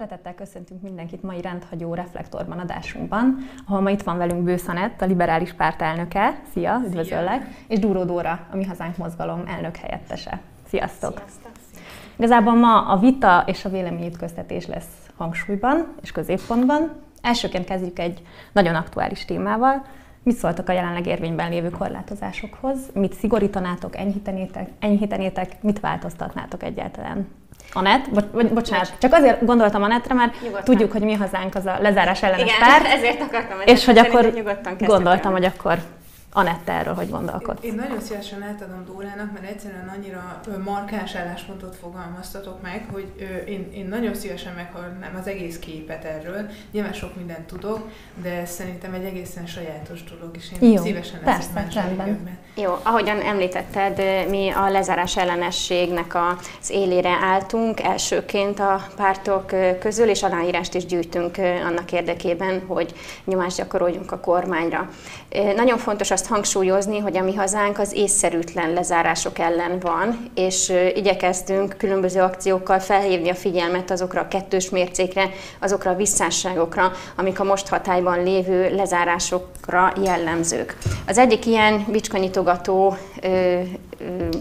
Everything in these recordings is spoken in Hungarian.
Szeretettel köszöntünk mindenkit mai rendhagyó reflektorban adásunkban, ahol ma itt van velünk Bőszanett, a liberális párt elnöke. Szia, üdvözöllek! Szia. És Dúró Dóra, a Mi Hazánk mozgalom elnök helyettese. Sziasztok! Sziasztok! Igazából ma a vita és a véleményütköztetés lesz hangsúlyban és középpontban. Elsőként kezdjük egy nagyon aktuális témával. Mit szóltak a jelenleg érvényben lévő korlátozásokhoz? Mit szigorítanátok, enyhítenétek, enyhítenétek mit változtatnátok egyáltalán? Anett, bo- bo- bocsánat, csak azért gondoltam Anettre, mert Nyugodtan. tudjuk, hogy mi hazánk az a lezárás ellenes Igen, párt. ezért akartam. És hogy akkor gondoltam, hogy akkor Anette erről, hogy gondolkodsz? Én, nagyon szívesen átadom Dórának, mert egyszerűen annyira markáns álláspontot fogalmaztatok meg, hogy én, én nagyon szívesen meghallgatnám az egész képet erről. Nyilván sok mindent tudok, de szerintem egy egészen sajátos dolog, és én Jó, szívesen persze, rendben. Jó, ahogyan említetted, mi a lezárás ellenességnek az élére álltunk elsőként a pártok közül, és aláírást is gyűjtünk annak érdekében, hogy nyomást gyakoroljunk a kormányra. Nagyon fontos azt hangsúlyozni, hogy a mi hazánk az észszerűtlen lezárások ellen van, és igyekeztünk különböző akciókkal felhívni a figyelmet azokra a kettős mércékre, azokra a visszásságokra, amik a most hatályban lévő lezárásokra jellemzők. Az egyik ilyen bicskanyitogató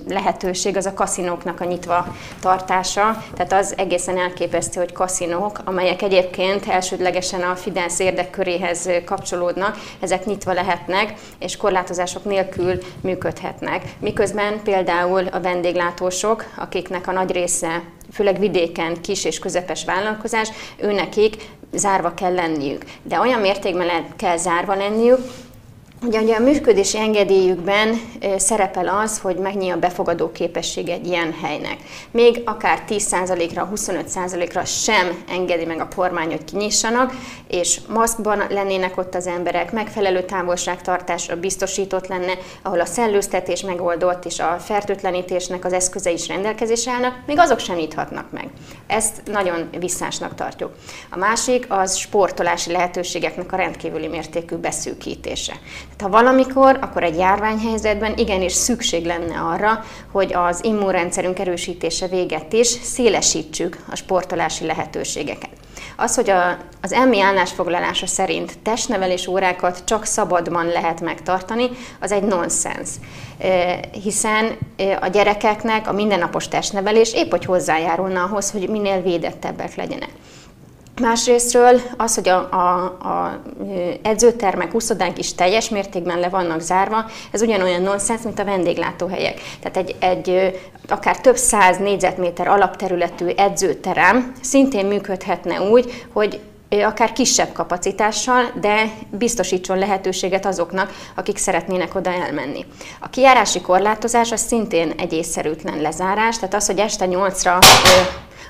lehetőség az a kaszinóknak a nyitva tartása. Tehát az egészen elképesztő, hogy kaszinók, amelyek egyébként elsődlegesen a Fidesz érdekköréhez kapcsolódnak, ezek nyitva lehetnek, és korlátozások nélkül működhetnek. Miközben például a vendéglátósok, akiknek a nagy része főleg vidéken kis és közepes vállalkozás, őnekik zárva kell lenniük. De olyan mértékben kell zárva lenniük, Ugye, ugye a működési engedélyükben szerepel az, hogy mennyi a befogadó képesség egy ilyen helynek. Még akár 10%-ra, 25%-ra sem engedi meg a kormány, hogy kinyissanak, és maszkban lennének ott az emberek, megfelelő távolságtartásra biztosított lenne, ahol a szellőztetés megoldott, és a fertőtlenítésnek az eszköze is rendelkezésre állnak, még azok sem nyithatnak meg. Ezt nagyon visszásnak tartjuk. A másik az sportolási lehetőségeknek a rendkívüli mértékű beszűkítése. Ha valamikor, akkor egy járványhelyzetben igenis szükség lenne arra, hogy az immunrendszerünk erősítése véget is szélesítsük a sportolási lehetőségeket. Az, hogy a, az emmi állásfoglalása szerint testnevelés órákat csak szabadban lehet megtartani, az egy nonsens. Hiszen a gyerekeknek a mindennapos testnevelés épp hogy hozzájárulna ahhoz, hogy minél védettebbek legyenek. Másrésztről az, hogy a, a, a edzőtermek, úszodánk is teljes mértékben le vannak zárva, ez ugyanolyan nonsens, mint a vendéglátóhelyek. Tehát egy, egy akár több száz négyzetméter alapterületű edzőterem szintén működhetne úgy, hogy akár kisebb kapacitással, de biztosítson lehetőséget azoknak, akik szeretnének oda elmenni. A kijárási korlátozás az szintén egy észszerűtlen lezárás, tehát az, hogy este 8-ra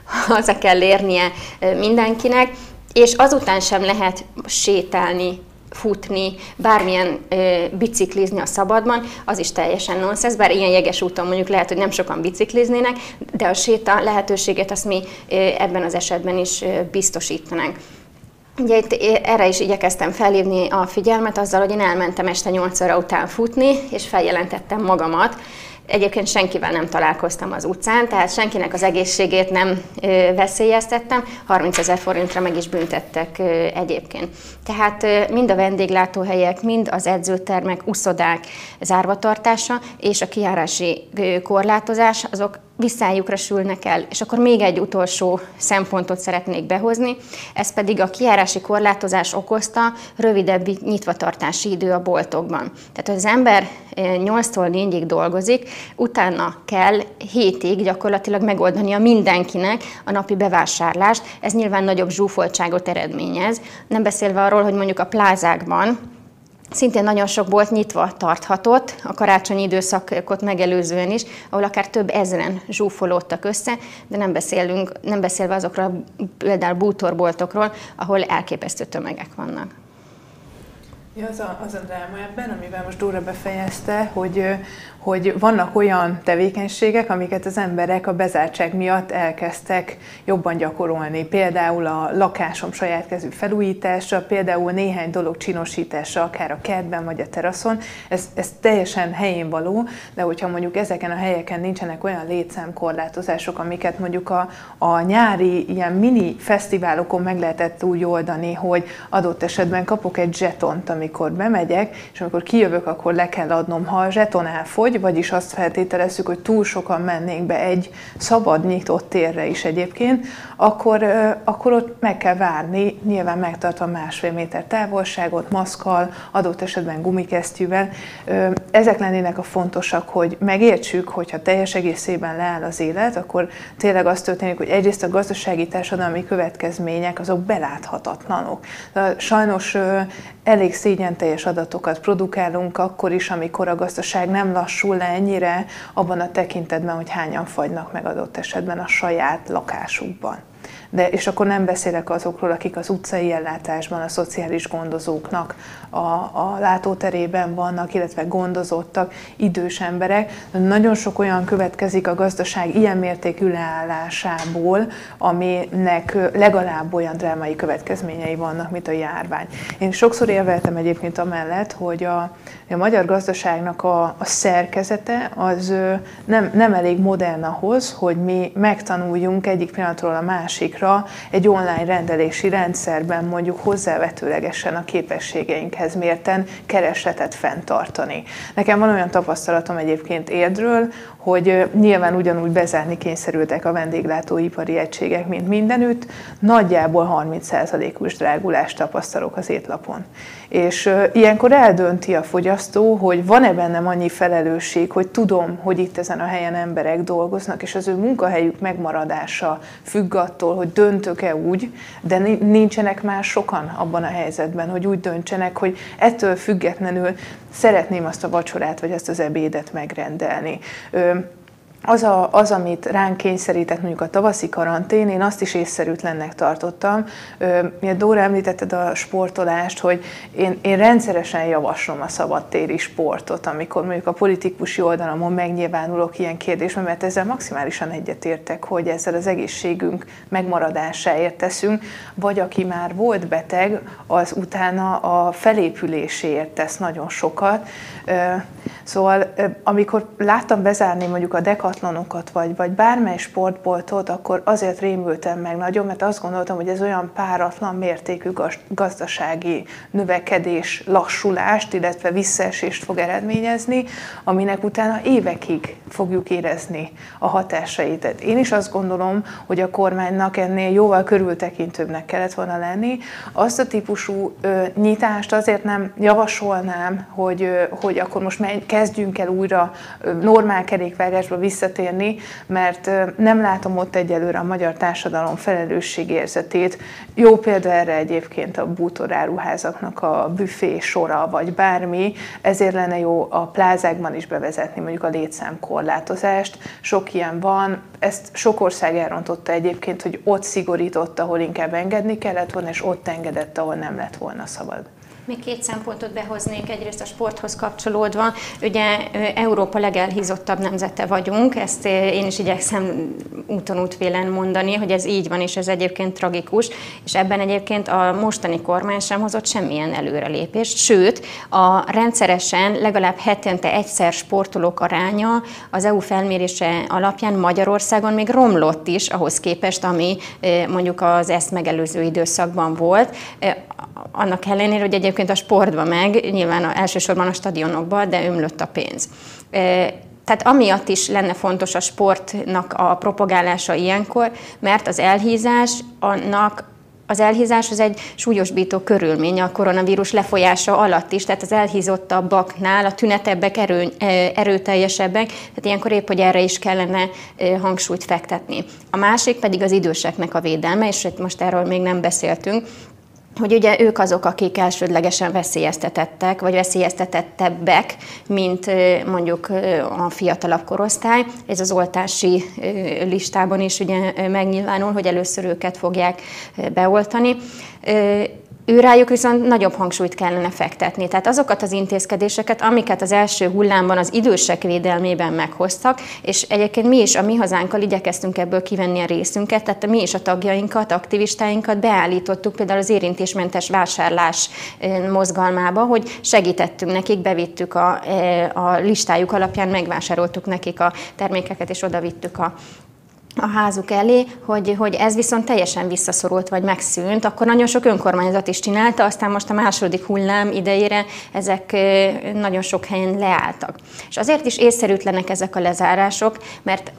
haza kell érnie mindenkinek, és azután sem lehet sétálni, futni, bármilyen ö, biciklizni a szabadban, az is teljesen nonsens, bár ilyen jeges úton mondjuk lehet, hogy nem sokan bicikliznének, de a séta lehetőséget azt mi ö, ebben az esetben is ö, biztosítanánk. Ugye itt erre is igyekeztem felhívni a figyelmet azzal, hogy én elmentem este 8 óra után futni, és feljelentettem magamat, Egyébként senkivel nem találkoztam az utcán, tehát senkinek az egészségét nem veszélyeztettem, 30 ezer forintra meg is büntettek egyébként. Tehát mind a vendéglátóhelyek, mind az edzőtermek, uszodák zárvatartása és a kijárási korlátozás, azok visszájukra sülnek el. És akkor még egy utolsó szempontot szeretnék behozni, ez pedig a kijárási korlátozás okozta rövidebb nyitvatartási idő a boltokban. Tehát, az ember 8-tól 4-ig dolgozik, utána kell hétig gyakorlatilag megoldania mindenkinek a napi bevásárlást. Ez nyilván nagyobb zsúfoltságot eredményez. Nem beszélve arról, hogy mondjuk a plázákban, Szintén nagyon sok bolt nyitva tarthatott, a karácsonyi időszakot megelőzően is, ahol akár több ezren zsúfolódtak össze, de nem, beszélünk, nem beszélve azokról például bútorboltokról, ahol elképesztő tömegek vannak. Ja, az a, az a dráma ebben, amivel most Dóra befejezte, hogy, hogy vannak olyan tevékenységek, amiket az emberek a bezártság miatt elkezdtek jobban gyakorolni. Például a lakásom saját kezű felújítása, például néhány dolog csinosítása, akár a kertben vagy a teraszon. Ez, ez teljesen helyén való, de hogyha mondjuk ezeken a helyeken nincsenek olyan létszámkorlátozások, amiket mondjuk a, a nyári ilyen mini fesztiválokon meg lehetett úgy oldani, hogy adott esetben kapok egy zsetont, amikor bemegyek, és amikor kijövök, akkor le kell adnom. Ha a zseton elfogy, vagyis azt feltételezzük, hogy túl sokan mennénk be egy szabad nyitott térre is egyébként, akkor, akkor ott meg kell várni, nyilván megtartva másfél méter távolságot, maszkal, adott esetben gumikesztyűvel. Ezek lennének a fontosak, hogy megértsük, hogyha teljes egészében leáll az élet, akkor tényleg az történik, hogy egyrészt a gazdasági társadalmi következmények azok beláthatatlanok. Sajnos elég szégyen teljes adatokat produkálunk akkor is, amikor a gazdaság nem lassul le ennyire abban a tekintetben, hogy hányan fagynak meg adott esetben a saját lakásukban de és akkor nem beszélek azokról, akik az utcai ellátásban, a szociális gondozóknak a, a látóterében vannak, illetve gondozottak, idős emberek. Nagyon sok olyan következik a gazdaság ilyen mértékű leállásából, aminek legalább olyan drámai következményei vannak, mint a járvány. Én sokszor érveltem egyébként amellett, hogy a, a magyar gazdaságnak a, a szerkezete az nem, nem elég modern ahhoz, hogy mi megtanuljunk egyik pillanatról a másik másikra egy online rendelési rendszerben mondjuk hozzávetőlegesen a képességeinkhez mérten keresletet fenntartani. Nekem van olyan tapasztalatom egyébként Érdről, hogy nyilván ugyanúgy bezárni kényszerültek a vendéglátóipari egységek, mint mindenütt, nagyjából 30%-os drágulást tapasztalok az étlapon. És ilyenkor eldönti a fogyasztó, hogy van-e bennem annyi felelősség, hogy tudom, hogy itt ezen a helyen emberek dolgoznak, és az ő munkahelyük megmaradása függ attól, hogy döntök-e úgy, de nincsenek már sokan abban a helyzetben, hogy úgy döntsenek, hogy ettől függetlenül szeretném azt a vacsorát vagy azt az ebédet megrendelni az, a, az, amit ránk kényszerített mondjuk a tavaszi karantén, én azt is észszerűtlennek tartottam. Miért Dóra említetted a sportolást, hogy én, én rendszeresen javaslom a szabadtéri sportot, amikor mondjuk a politikusi oldalamon megnyilvánulok ilyen kérdésben, mert ezzel maximálisan egyetértek, hogy ezzel az egészségünk megmaradásáért teszünk, vagy aki már volt beteg, az utána a felépüléséért tesz nagyon sokat. Szóval amikor láttam bezárni mondjuk a dekatlonokat, vagy, vagy bármely sportboltot, akkor azért rémültem meg nagyon, mert azt gondoltam, hogy ez olyan páratlan mértékű gazdasági növekedés, lassulást, illetve visszaesést fog eredményezni, aminek utána évekig fogjuk érezni a hatásait. Tehát én is azt gondolom, hogy a kormánynak ennél jóval körültekintőbbnek kellett volna lenni. Azt a típusú ö, nyitást azért nem javasolnám, hogy, ö, hogy akkor most menj, kezdjünk el újra normál kerékvágásba visszatérni, mert nem látom ott egyelőre a magyar társadalom felelősségérzetét. Jó példa erre egyébként a bútoráruházaknak a büfé sora, vagy bármi, ezért lenne jó a plázákban is bevezetni mondjuk a létszámkorlátozást. Sok ilyen van, ezt sok ország elrontotta egyébként, hogy ott szigorított, ahol inkább engedni kellett volna, és ott engedett, ahol nem lett volna szabad. Még két szempontot behoznék, egyrészt a sporthoz kapcsolódva. Ugye Európa legelhízottabb nemzete vagyunk, ezt én is igyekszem úton útvélen mondani, hogy ez így van, és ez egyébként tragikus, és ebben egyébként a mostani kormány sem hozott semmilyen előrelépést, sőt, a rendszeresen legalább hetente egyszer sportolók aránya az EU felmérése alapján Magyarországon még romlott is ahhoz képest, ami mondjuk az ezt megelőző időszakban volt annak ellenére, hogy egyébként a sportban meg, nyilván a, elsősorban a stadionokban, de ömlött a pénz. Tehát amiatt is lenne fontos a sportnak a propagálása ilyenkor, mert az elhízás annak az elhízás az egy súlyosbító körülmény a koronavírus lefolyása alatt is, tehát az elhízottabbaknál a tünetebbek erő, erőteljesebbek, tehát ilyenkor épp, hogy erre is kellene hangsúlyt fektetni. A másik pedig az időseknek a védelme, és most erről még nem beszéltünk, hogy ugye ők azok, akik elsődlegesen veszélyeztetettek, vagy veszélyeztetettebbek, mint mondjuk a fiatalabb korosztály. Ez az oltási listában is ugye megnyilvánul, hogy először őket fogják beoltani Őrájuk viszont nagyobb hangsúlyt kellene fektetni. Tehát azokat az intézkedéseket, amiket az első hullámban az idősek védelmében meghoztak, és egyébként mi is a mi hazánkkal igyekeztünk ebből kivenni a részünket, tehát mi is a tagjainkat, aktivistáinkat beállítottuk például az érintésmentes vásárlás mozgalmába, hogy segítettünk nekik, bevittük a, a listájuk alapján, megvásároltuk nekik a termékeket, és oda vittük a a házuk elé, hogy, hogy ez viszont teljesen visszaszorult vagy megszűnt, akkor nagyon sok önkormányzat is csinálta, aztán most a második hullám idejére ezek nagyon sok helyen leálltak. És azért is észszerűtlenek ezek a lezárások, mert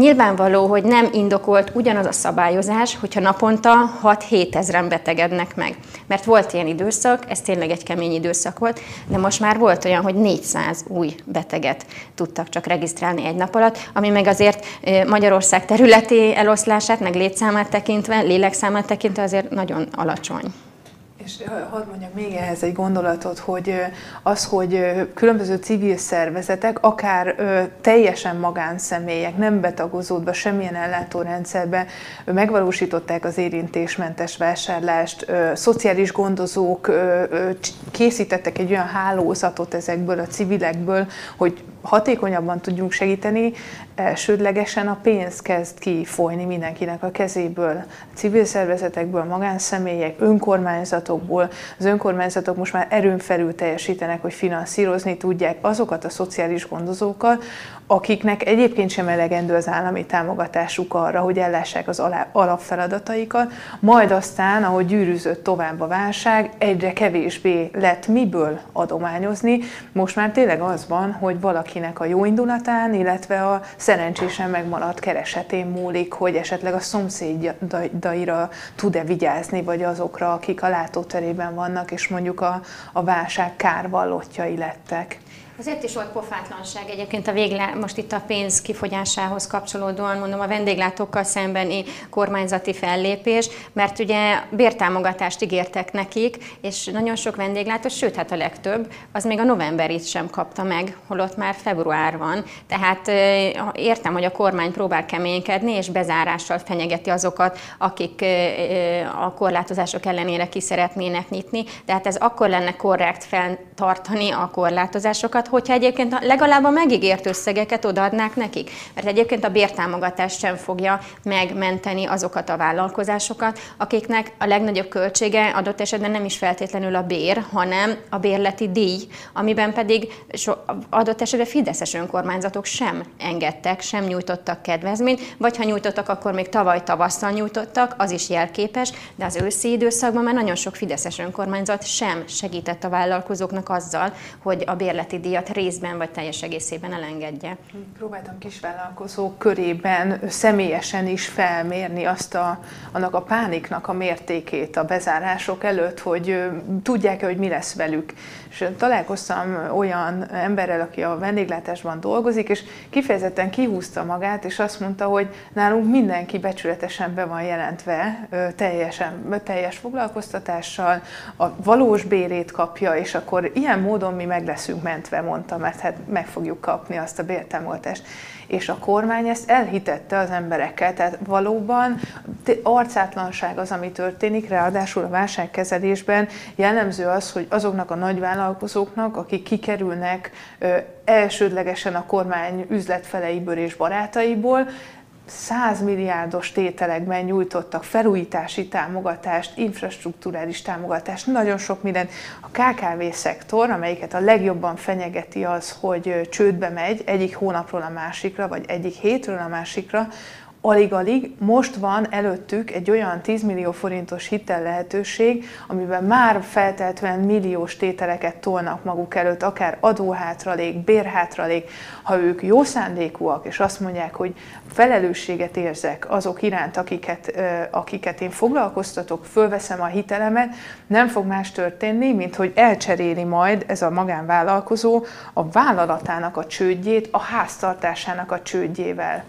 Nyilvánvaló, hogy nem indokolt ugyanaz a szabályozás, hogyha naponta 6-7 ezeren betegednek meg. Mert volt ilyen időszak, ez tényleg egy kemény időszak volt, de most már volt olyan, hogy 400 új beteget tudtak csak regisztrálni egy nap alatt, ami meg azért Magyarország területi eloszlását, meg létszámát tekintve, lélekszámát tekintve azért nagyon alacsony. És hadd mondjak még ehhez egy gondolatot, hogy az, hogy különböző civil szervezetek, akár teljesen magánszemélyek, nem betagozódva semmilyen ellátórendszerbe megvalósították az érintésmentes vásárlást, szociális gondozók készítettek egy olyan hálózatot ezekből a civilekből, hogy hatékonyabban tudjunk segíteni, elsődlegesen a pénz kezd kifolyni mindenkinek a kezéből. Civil szervezetekből, magánszemélyek, önkormányzatokból. Az önkormányzatok most már erőn felül teljesítenek, hogy finanszírozni tudják azokat a szociális gondozókat, akiknek egyébként sem elegendő az állami támogatásuk arra, hogy ellássák az alapfeladataikat, majd aztán, ahogy gyűrűzött tovább a válság, egyre kevésbé lett miből adományozni. Most már tényleg az van, hogy valakinek a jó indulatán, illetve a szerencsésen megmaradt keresetén múlik, hogy esetleg a szomszédaira tud-e vigyázni, vagy azokra, akik a látóterében vannak, és mondjuk a, a válság kárvallottjai lettek. Azért is volt pofátlanság egyébként a végle, most itt a pénz kifogyásához kapcsolódóan, mondom, a vendéglátókkal szembeni kormányzati fellépés, mert ugye bértámogatást ígértek nekik, és nagyon sok vendéglátó, sőt, hát a legtöbb, az még a novemberit sem kapta meg, holott már február van. Tehát értem, hogy a kormány próbál keménykedni, és bezárással fenyegeti azokat, akik a korlátozások ellenére ki szeretnének nyitni, de hát ez akkor lenne korrekt fenntartani a korlátozásokat, támogat, hogyha egyébként legalább a megígért összegeket odaadnák nekik. Mert egyébként a bértámogatás sem fogja megmenteni azokat a vállalkozásokat, akiknek a legnagyobb költsége adott esetben nem is feltétlenül a bér, hanem a bérleti díj, amiben pedig adott esetben fideszes önkormányzatok sem engedtek, sem nyújtottak kedvezményt, vagy ha nyújtottak, akkor még tavaly tavasszal nyújtottak, az is jelképes, de az őszi időszakban már nagyon sok fideszes önkormányzat sem segített a vállalkozóknak azzal, hogy a bérleti díj díjat részben vagy teljes egészében elengedje. Próbáltam kisvállalkozók körében személyesen is felmérni azt a, annak a pániknak a mértékét a bezárások előtt, hogy tudják-e, hogy mi lesz velük. És találkoztam olyan emberrel, aki a vendéglátásban dolgozik, és kifejezetten kihúzta magát, és azt mondta, hogy nálunk mindenki becsületesen be van jelentve, teljesen, teljes foglalkoztatással, a valós bérét kapja, és akkor ilyen módon mi meg leszünk mentve, mondta, mert hát meg fogjuk kapni azt a bértámogatást és a kormány ezt elhitette az emberekkel. Tehát valóban arcátlanság az, ami történik, ráadásul a válságkezelésben jellemző az, hogy azoknak a nagyvállalkozóknak, akik kikerülnek elsődlegesen a kormány üzletfeleiből és barátaiból, százmilliárdos tételekben nyújtottak felújítási támogatást, infrastruktúrális támogatást, nagyon sok mindent. A KKV-szektor, amelyiket a legjobban fenyegeti az, hogy csődbe megy egyik hónapról a másikra, vagy egyik hétről a másikra, alig-alig, most van előttük egy olyan 10 millió forintos hitel lehetőség, amiben már felteltően milliós tételeket tolnak maguk előtt, akár adóhátralék, bérhátralék, ha ők jó szándékúak, és azt mondják, hogy felelősséget érzek azok iránt, akiket, akiket én foglalkoztatok, fölveszem a hitelemet, nem fog más történni, mint hogy elcseréli majd ez a magánvállalkozó a vállalatának a csődjét a háztartásának a csődjével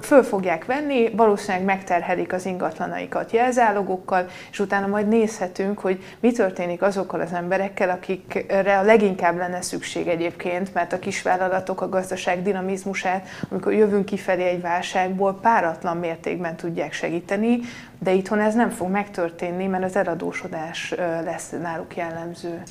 föl fogják venni, valószínűleg megterhelik az ingatlanaikat jelzálogokkal, és utána majd nézhetünk, hogy mi történik azokkal az emberekkel, akikre a leginkább lenne szükség egyébként, mert a kisvállalatok a gazdaság dinamizmusát, amikor jövünk kifelé egy válságból, páratlan mértékben tudják segíteni, de itthon ez nem fog megtörténni, mert az eladósodás lesz náluk jellemző.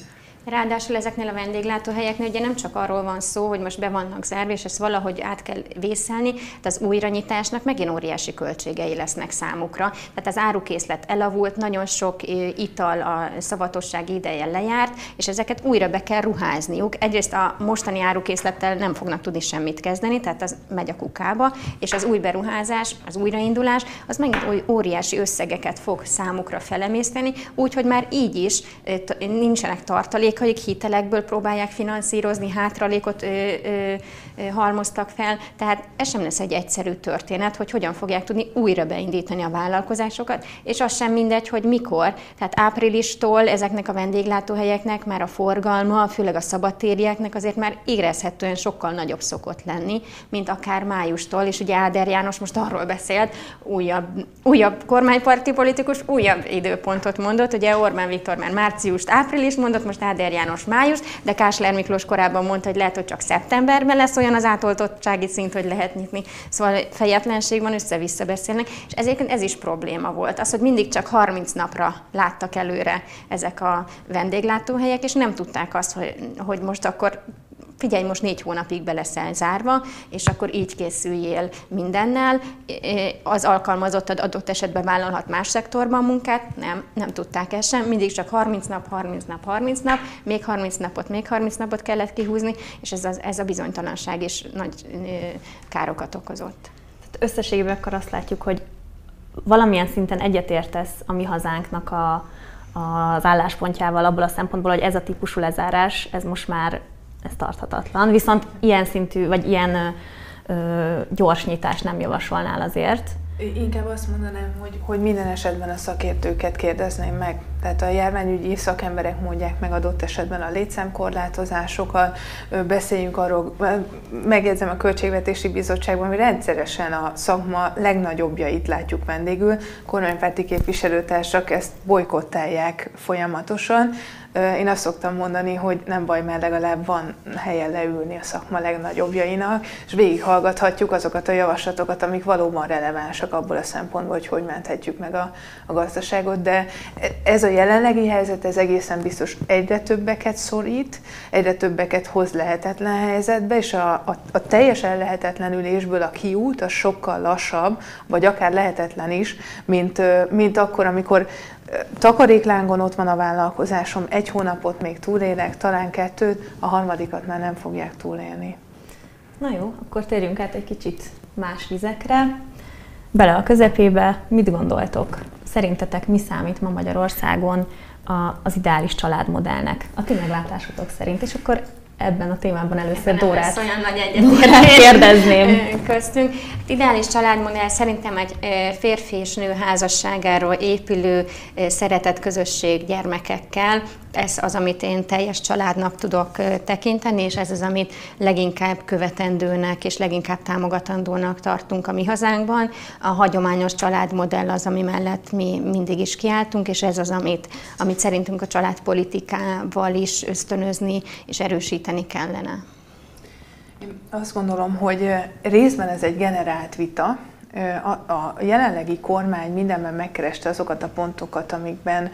Ráadásul ezeknél a vendéglátóhelyeknél ugye nem csak arról van szó, hogy most be vannak zárva, és ezt valahogy át kell vészelni, de az újranyitásnak megint óriási költségei lesznek számukra. Tehát az árukészlet elavult, nagyon sok ital a szavatosság ideje lejárt, és ezeket újra be kell ruházniuk. Egyrészt a mostani árukészlettel nem fognak tudni semmit kezdeni, tehát az megy a kukába, és az új beruházás, az újraindulás, az megint óriási összegeket fog számukra felemészteni, úgyhogy már így is nincsenek tartalék tartalékaik, hitelekből próbálják finanszírozni, hátralékot ö, ö, halmoztak fel, tehát ez sem lesz egy egyszerű történet, hogy hogyan fogják tudni újra beindítani a vállalkozásokat, és az sem mindegy, hogy mikor. Tehát áprilistól ezeknek a vendéglátóhelyeknek már a forgalma, főleg a szabadtérieknek azért már érezhetően sokkal nagyobb szokott lenni, mint akár májustól, és ugye Áder János most arról beszélt, újabb, újabb kormányparti politikus újabb időpontot mondott, ugye Orbán Viktor már márciust, április mondott, most Áder Áder János május, de Kásler Miklós korábban mondta, hogy lehet, hogy csak szeptemberben lesz olyan az átoltottsági szint, hogy lehet nyitni. Szóval fejetlenség van, össze-vissza beszélnek, és ezért ez is probléma volt. Az, hogy mindig csak 30 napra láttak előre ezek a vendéglátóhelyek, és nem tudták azt, hogy, hogy most akkor figyelj, most négy hónapig be leszel zárva, és akkor így készüljél mindennel. Az alkalmazottad adott esetben vállalhat más szektorban munkát, nem, nem tudták ezt sem, mindig csak 30 nap, 30 nap, 30 nap, még 30 napot, még 30 napot kellett kihúzni, és ez, az, ez a bizonytalanság is nagy károkat okozott. Tehát összességében akkor azt látjuk, hogy valamilyen szinten egyetértesz a mi hazánknak a, az álláspontjával abból a szempontból, hogy ez a típusú lezárás, ez most már ez tarthatatlan. Viszont ilyen szintű, vagy ilyen ö, gyors nyitást nem javasolnál azért. Inkább azt mondanám, hogy, hogy minden esetben a szakértőket kérdezném meg. Tehát a járványügyi szakemberek mondják meg adott esetben a létszámkorlátozásokkal, beszéljünk arról, megjegyzem a Költségvetési Bizottságban, hogy rendszeresen a szakma legnagyobbjait látjuk vendégül, kormánypárti képviselőtársak ezt bolykottálják folyamatosan, én azt szoktam mondani, hogy nem baj, mert legalább van helye leülni a szakma legnagyobbjainak, és végighallgathatjuk azokat a javaslatokat, amik valóban relevánsak abból a szempontból, hogy hogy menthetjük meg a, a gazdaságot, de ez a jelenlegi helyzet, ez egészen biztos egyre többeket szorít, egyre többeket hoz lehetetlen helyzetbe, és a, a, a teljes ellehetetlenülésből a kiút az sokkal lassabb, vagy akár lehetetlen is, mint, mint akkor, amikor takaréklángon ott van a vállalkozásom, egy hónapot még túlélek, talán kettőt, a harmadikat már nem fogják túlélni. Na jó, akkor térjünk át egy kicsit más vizekre. Bele a közepébe, mit gondoltok? Szerintetek mi számít ma Magyarországon az ideális családmodellnek? A ti meglátásotok szerint, és akkor ebben a témában először ebben Dórát, olyan nagy egyetértés kérdezném. Köztünk. Hát ideális családmodell szerintem egy férfi és nő házasságáról épülő szeretett közösség gyermekekkel, ez az, amit én teljes családnak tudok tekinteni, és ez az, amit leginkább követendőnek és leginkább támogatandónak tartunk a mi hazánkban. A hagyományos családmodell az, ami mellett mi mindig is kiálltunk, és ez az, amit, amit szerintünk a családpolitikával is ösztönözni és erősíteni kellene. Én azt gondolom, hogy részben ez egy generált vita, a, a jelenlegi kormány mindenben megkereste azokat a pontokat, amikben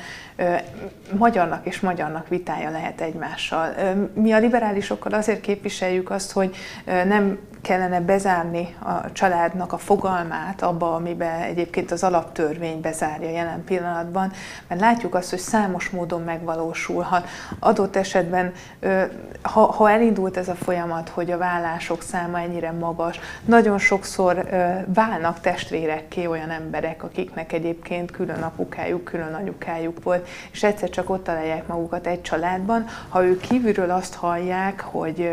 magyarnak és magyarnak vitája lehet egymással. Mi a liberálisokkal azért képviseljük azt, hogy nem kellene bezárni a családnak a fogalmát abba, amiben egyébként az alaptörvény bezárja jelen pillanatban, mert látjuk azt, hogy számos módon megvalósulhat. Adott esetben, ha, ha elindult ez a folyamat, hogy a vállások száma ennyire magas, nagyon sokszor válnak testvérekké olyan emberek, akiknek egyébként külön apukájuk, külön anyukájuk volt, és egyszer csak ott találják magukat egy családban. Ha ők kívülről azt hallják, hogy,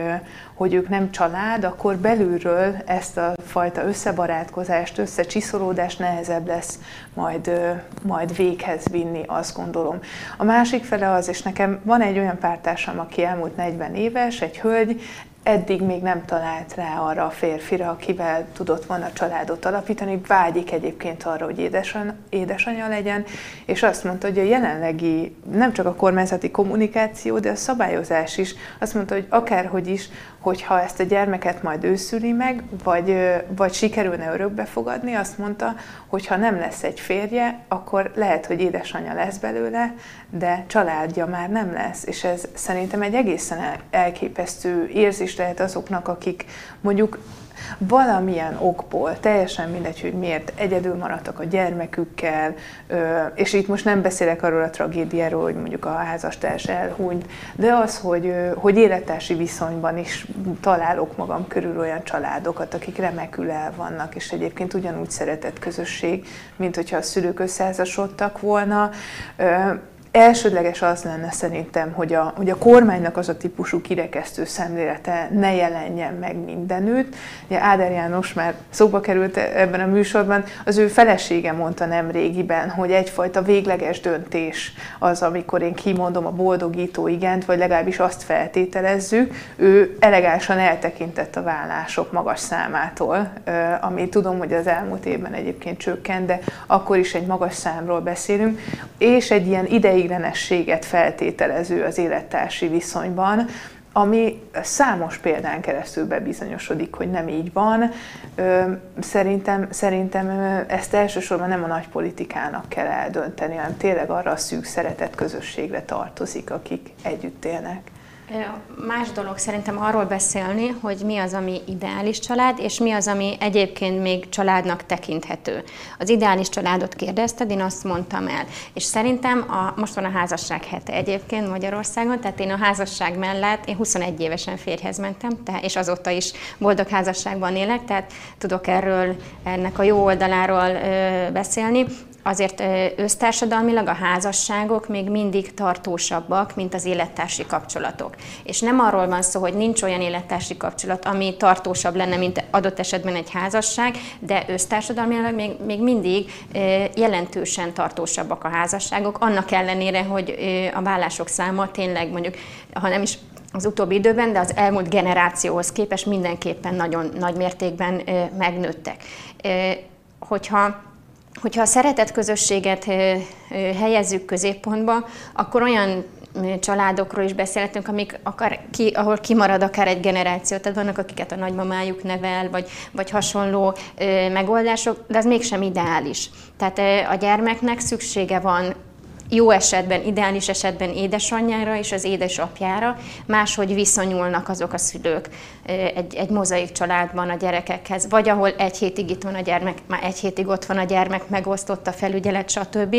hogy ők nem család, akkor belülről ezt a fajta összebarátkozást, összecsiszolódást nehezebb lesz majd, majd véghez vinni, azt gondolom. A másik fele az, és nekem van egy olyan pártársam, aki elmúlt 40 éves, egy hölgy, eddig még nem talált rá arra a férfira, akivel tudott volna családot alapítani, vágyik egyébként arra, hogy édesan, édesanyja legyen, és azt mondta, hogy a jelenlegi, nem csak a kormányzati kommunikáció, de a szabályozás is, azt mondta, hogy akárhogy is, hogyha ezt a gyermeket majd ő meg, vagy, vagy sikerülne örökbe fogadni, azt mondta, hogy ha nem lesz egy férje, akkor lehet, hogy édesanyja lesz belőle, de családja már nem lesz. És ez szerintem egy egészen elképesztő érzés lehet azoknak, akik mondjuk valamilyen okból, teljesen mindegy, hogy miért egyedül maradtak a gyermekükkel, és itt most nem beszélek arról a tragédiáról, hogy mondjuk a házastárs elhunyt, de az, hogy, hogy élettársi viszonyban is találok magam körül olyan családokat, akik remekül el vannak, és egyébként ugyanúgy szeretett közösség, mint hogyha a szülők összeházasodtak volna elsődleges az lenne szerintem, hogy a, hogy a kormánynak az a típusú kirekesztő szemlélete ne jelenjen meg mindenütt. Ugye Áder János már szóba került ebben a műsorban, az ő felesége mondta nem régiben, hogy egyfajta végleges döntés az, amikor én kimondom a boldogító igent, vagy legalábbis azt feltételezzük, ő elegánsan eltekintett a vállások magas számától, ami tudom, hogy az elmúlt évben egyébként csökkent, de akkor is egy magas számról beszélünk, és egy ilyen idei ideiglenességet feltételező az élettársi viszonyban, ami számos példán keresztül bebizonyosodik, hogy nem így van. Szerintem, szerintem ezt elsősorban nem a nagy politikának kell eldönteni, hanem tényleg arra a szűk szeretett közösségre tartozik, akik együtt élnek. Más dolog szerintem arról beszélni, hogy mi az, ami ideális család, és mi az, ami egyébként még családnak tekinthető. Az ideális családot kérdezted, én azt mondtam el. És szerintem a, most van a házasság hete egyébként Magyarországon, tehát én a házasság mellett, én 21 évesen férjhez mentem, tehát, és azóta is boldog házasságban élek, tehát tudok erről, ennek a jó oldaláról ö, beszélni azért össztársadalmilag a házasságok még mindig tartósabbak, mint az élettársi kapcsolatok. És nem arról van szó, hogy nincs olyan élettársi kapcsolat, ami tartósabb lenne, mint adott esetben egy házasság, de össztársadalmilag még, még mindig jelentősen tartósabbak a házasságok, annak ellenére, hogy a vállások száma tényleg mondjuk, ha nem is az utóbbi időben, de az elmúlt generációhoz képest mindenképpen nagyon nagy mértékben megnőttek. Hogyha hogyha a szeretett közösséget helyezzük középpontba, akkor olyan családokról is beszélhetünk, amik akar, ki, ahol kimarad akár egy generáció, tehát vannak, akiket a nagymamájuk nevel, vagy, vagy hasonló ö, megoldások, de ez mégsem ideális. Tehát ö, a gyermeknek szüksége van jó esetben, ideális esetben édesanyjára és az édesapjára, máshogy viszonyulnak azok a szülők egy, egy mozaik családban a gyerekekhez, vagy ahol egy hétig itt van a gyermek, már egy hétig ott van a gyermek, megosztott a felügyelet, stb.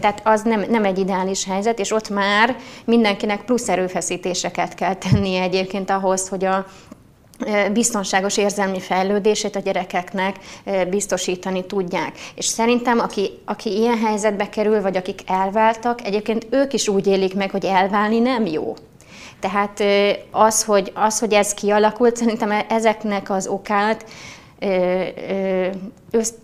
Tehát az nem, nem egy ideális helyzet, és ott már mindenkinek plusz erőfeszítéseket kell tennie egyébként ahhoz, hogy a, biztonságos érzelmi fejlődését a gyerekeknek biztosítani tudják. És szerintem, aki, aki ilyen helyzetbe kerül, vagy akik elváltak, egyébként ők is úgy élik meg, hogy elválni nem jó. Tehát az, hogy, az, hogy ez kialakult, szerintem ezeknek az okát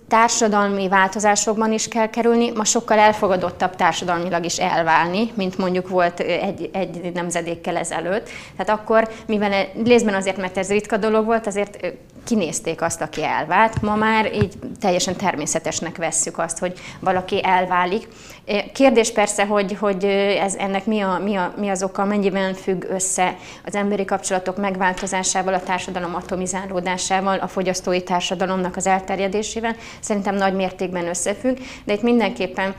társadalmi változásokban is kell kerülni, ma sokkal elfogadottabb társadalmilag is elválni, mint mondjuk volt egy, egy nemzedékkel ezelőtt. Tehát akkor, mivel e, részben azért, mert ez ritka dolog volt, azért kinézték azt, aki elvált. Ma már így teljesen természetesnek vesszük azt, hogy valaki elválik. Kérdés persze, hogy, hogy ez, ennek mi, a, mi, a, mi az oka, mennyiben függ össze az emberi kapcsolatok megváltozásával, a társadalom atomizálódásával, a fogyasztói társadalomnak az elterjedésével. Szerintem nagy mértékben összefügg, de itt mindenképpen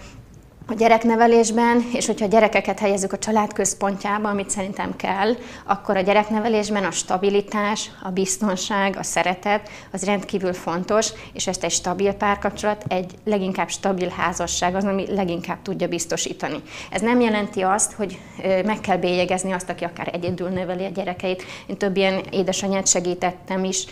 a gyereknevelésben, és hogyha gyerekeket helyezzük a család központjába, amit szerintem kell, akkor a gyereknevelésben a stabilitás, a biztonság, a szeretet az rendkívül fontos, és ezt egy stabil párkapcsolat, egy leginkább stabil házasság az, ami leginkább tudja biztosítani. Ez nem jelenti azt, hogy meg kell bélyegezni azt, aki akár egyedül neveli a gyerekeit. Én több ilyen édesanyát segítettem is,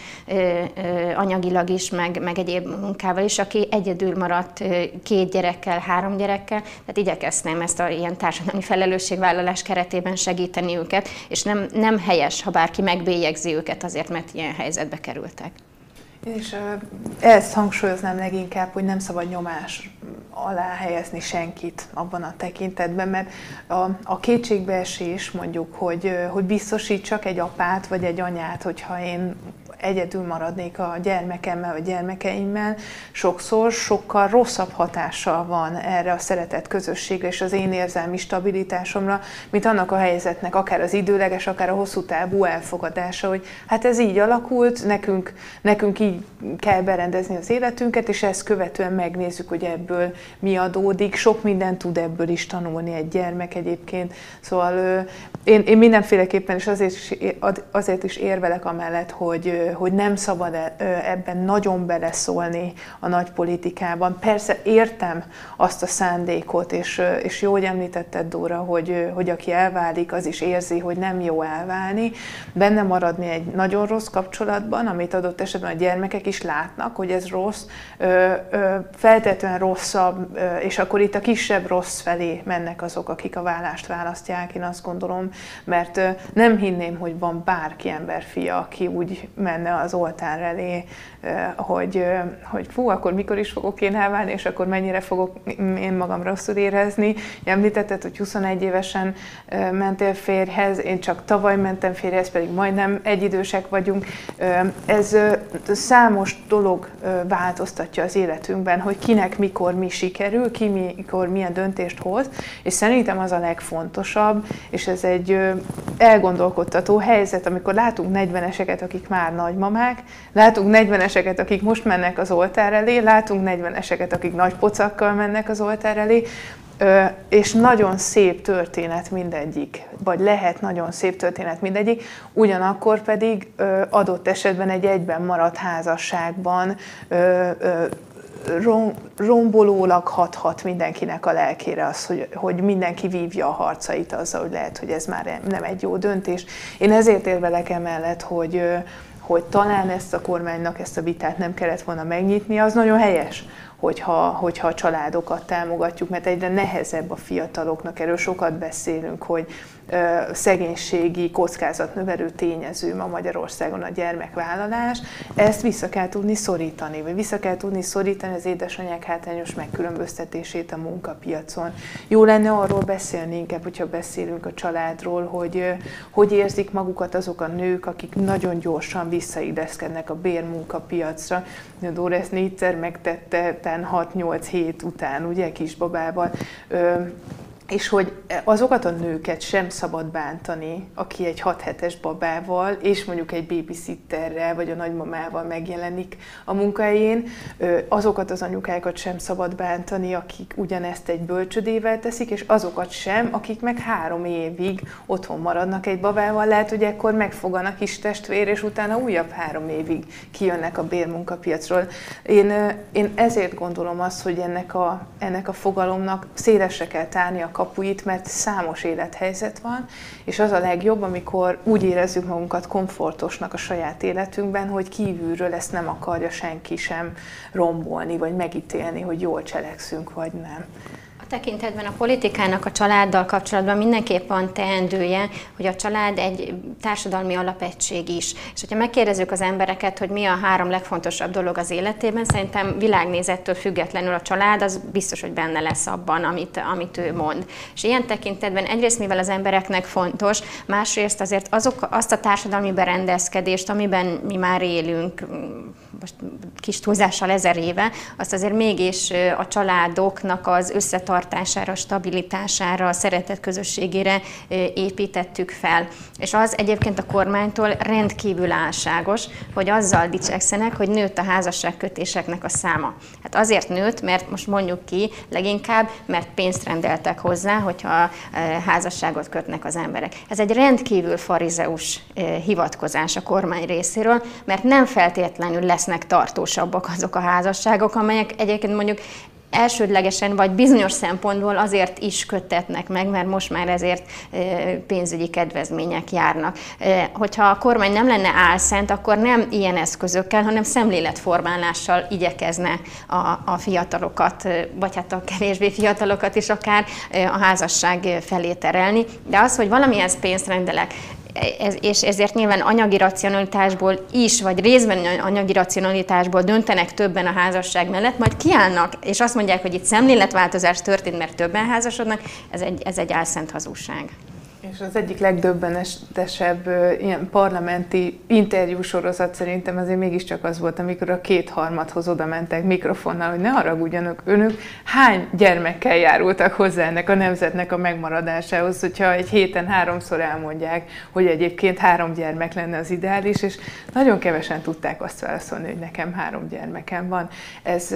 anyagilag is, meg, meg egyéb munkával is, aki egyedül maradt két gyerekkel, három gyerekkel, tehát igyekeztem ezt a ilyen társadalmi felelősségvállalás keretében segíteni őket, és nem, nem helyes, ha bárki megbélyegzi őket azért, mert ilyen helyzetbe kerültek. És ezt hangsúlyoznám leginkább, hogy nem szabad nyomás alá helyezni senkit abban a tekintetben, mert a, a kétségbeesés mondjuk, hogy, hogy biztosítsak egy apát vagy egy anyát, hogyha én egyedül maradnék a gyermekemmel vagy gyermekeimmel, sokszor sokkal rosszabb hatással van erre a szeretett közösségre és az én érzelmi stabilitásomra, mint annak a helyzetnek akár az időleges, akár a hosszú távú elfogadása, hogy hát ez így alakult, nekünk, nekünk így kell berendezni az életünket, és ezt követően megnézzük, hogy ebből mi adódik. Sok minden tud ebből is tanulni egy gyermek egyébként. Szóval én, én mindenféleképpen, és azért is, azért is érvelek amellett, hogy, hogy nem szabad e, ebben nagyon beleszólni a nagy politikában. Persze értem azt a szándékot, és, és jó, hogy említetted, Dóra, hogy, hogy aki elválik, az is érzi, hogy nem jó elválni. Benne maradni egy nagyon rossz kapcsolatban, amit adott esetben a gyermekek is látnak, hogy ez rossz, feltétlenül rosszabb, és akkor itt a kisebb rossz felé mennek azok, akik a vállást választják, én azt gondolom, mert nem hinném, hogy van bárki emberfia, aki úgy men menne az oltár elé, hogy, hogy fú, akkor mikor is fogok én elválni, és akkor mennyire fogok én magam rosszul érezni. Említetted, hogy 21 évesen mentél férjhez, én csak tavaly mentem férjhez, pedig majdnem egyidősek vagyunk. Ez számos dolog változtatja az életünkben, hogy kinek mikor mi sikerül, ki mikor milyen döntést hoz, és szerintem az a legfontosabb, és ez egy elgondolkodtató helyzet, amikor látunk 40-eseket, akik már nagymamák, látunk 40-eseket, akik most mennek az oltár elé, látunk 40-eseket, akik nagy pocakkal mennek az oltár elé, és nagyon szép történet mindegyik, vagy lehet nagyon szép történet mindegyik, ugyanakkor pedig adott esetben egy egyben maradt házasságban rombolólag hathat mindenkinek a lelkére az, hogy, hogy mindenki vívja a harcait azzal, hogy lehet, hogy ez már nem egy jó döntés. Én ezért érvelek emellett, hogy, hogy talán ezt a kormánynak ezt a vitát nem kellett volna megnyitni, az nagyon helyes, hogyha, hogyha a családokat támogatjuk, mert egyre nehezebb a fiataloknak, erről sokat beszélünk, hogy szegénységi kockázatnövelő tényező ma Magyarországon a gyermekvállalás, ezt vissza kell tudni szorítani, vagy vissza kell tudni szorítani az édesanyák hátrányos megkülönböztetését a munkapiacon. Jó lenne arról beszélni inkább, hogyha beszélünk a családról, hogy hogy érzik magukat azok a nők, akik nagyon gyorsan visszaideszkednek a bérmunkapiacra. Dóra ezt négyszer megtette, 6-8 hét után, ugye, kisbabával és hogy azokat a nőket sem szabad bántani, aki egy 6 hetes babával, és mondjuk egy babysitterrel, vagy a nagymamával megjelenik a munkahelyén, azokat az anyukákat sem szabad bántani, akik ugyanezt egy bölcsödével teszik, és azokat sem, akik meg három évig otthon maradnak egy babával, lehet, hogy ekkor megfog a kis testvér, és utána újabb három évig kijönnek a bérmunkapiacról. Én, én ezért gondolom azt, hogy ennek a, ennek a fogalomnak szélesre kell tárni a kapuit, mert számos élethelyzet van, és az a legjobb, amikor úgy érezzük magunkat komfortosnak a saját életünkben, hogy kívülről ezt nem akarja senki sem rombolni, vagy megítélni, hogy jól cselekszünk, vagy nem tekintetben a politikának a családdal kapcsolatban mindenképp van teendője, hogy a család egy társadalmi alapegység is. És hogyha megkérdezzük az embereket, hogy mi a három legfontosabb dolog az életében, szerintem világnézettől függetlenül a család az biztos, hogy benne lesz abban, amit, amit ő mond. És ilyen tekintetben egyrészt, mivel az embereknek fontos, másrészt azért azok, azt a társadalmi berendezkedést, amiben mi már élünk, most kis túlzással ezer éve, azt azért mégis a családoknak az összetartására, stabilitására, a szeretet közösségére építettük fel. És az egyébként a kormánytól rendkívül álságos, hogy azzal dicsekszenek, hogy nőtt a házasságkötéseknek a száma. Hát azért nőtt, mert most mondjuk ki leginkább, mert pénzt rendeltek hozzá, hogyha házasságot kötnek az emberek. Ez egy rendkívül farizeus hivatkozás a kormány részéről, mert nem feltétlenül lesz lesznek tartósabbak azok a házasságok, amelyek egyébként mondjuk elsődlegesen vagy bizonyos szempontból azért is köttetnek meg, mert most már ezért pénzügyi kedvezmények járnak. Hogyha a kormány nem lenne álszent, akkor nem ilyen eszközökkel, hanem szemléletformálással igyekezne a, a fiatalokat, vagy hát a kevésbé fiatalokat is akár a házasság felé terelni. De az, hogy valamilyen pénzt rendelek, ez, és ezért nyilván anyagi racionalitásból is, vagy részben anyagi racionalitásból döntenek többen a házasság mellett, majd kiállnak, és azt mondják, hogy itt szemléletváltozás történt, mert többen házasodnak, ez egy, ez egy álszent hazugság. És az egyik legdöbbenetesebb ilyen parlamenti interjúsorozat szerintem azért mégiscsak az volt, amikor a kétharmadhoz oda mentek mikrofonnal, hogy ne haragudjanak önök, hány gyermekkel járultak hozzá ennek a nemzetnek a megmaradásához, hogyha egy héten háromszor elmondják, hogy egyébként három gyermek lenne az ideális, és nagyon kevesen tudták azt válaszolni, hogy nekem három gyermekem van. Ez,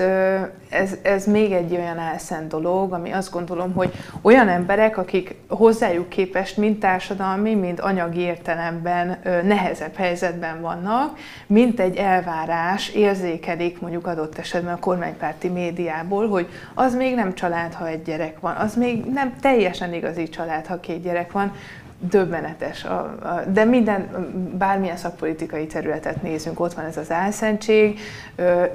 ez, ez még egy olyan elszent dolog, ami azt gondolom, hogy olyan emberek, akik hozzájuk képest mind társadalmi, mind anyagi értelemben nehezebb helyzetben vannak, mint egy elvárás érzékelik mondjuk adott esetben a kormánypárti médiából, hogy az még nem család, ha egy gyerek van, az még nem teljesen igazi család, ha két gyerek van, döbbenetes. De minden, bármilyen szakpolitikai területet nézünk, ott van ez az álszentség,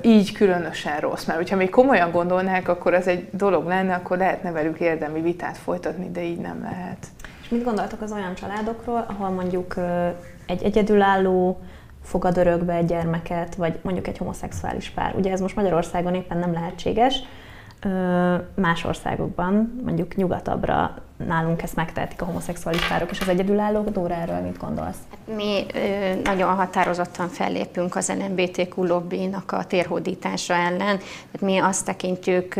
így különösen rossz. Mert hogyha még komolyan gondolnák, akkor az egy dolog lenne, akkor lehetne velük érdemi vitát folytatni, de így nem lehet. És mit gondoltok az olyan családokról, ahol mondjuk egy egyedülálló fogad örökbe egy gyermeket, vagy mondjuk egy homoszexuális pár. Ugye ez most Magyarországon éppen nem lehetséges, más országokban, mondjuk nyugatabbra nálunk ezt megtehetik a homoszexuális párok és az egyedülállók. Dóra, erről mit gondolsz? Hát mi nagyon határozottan fellépünk az LMBTQ lobbynak a térhódítása ellen. Tehát mi azt tekintjük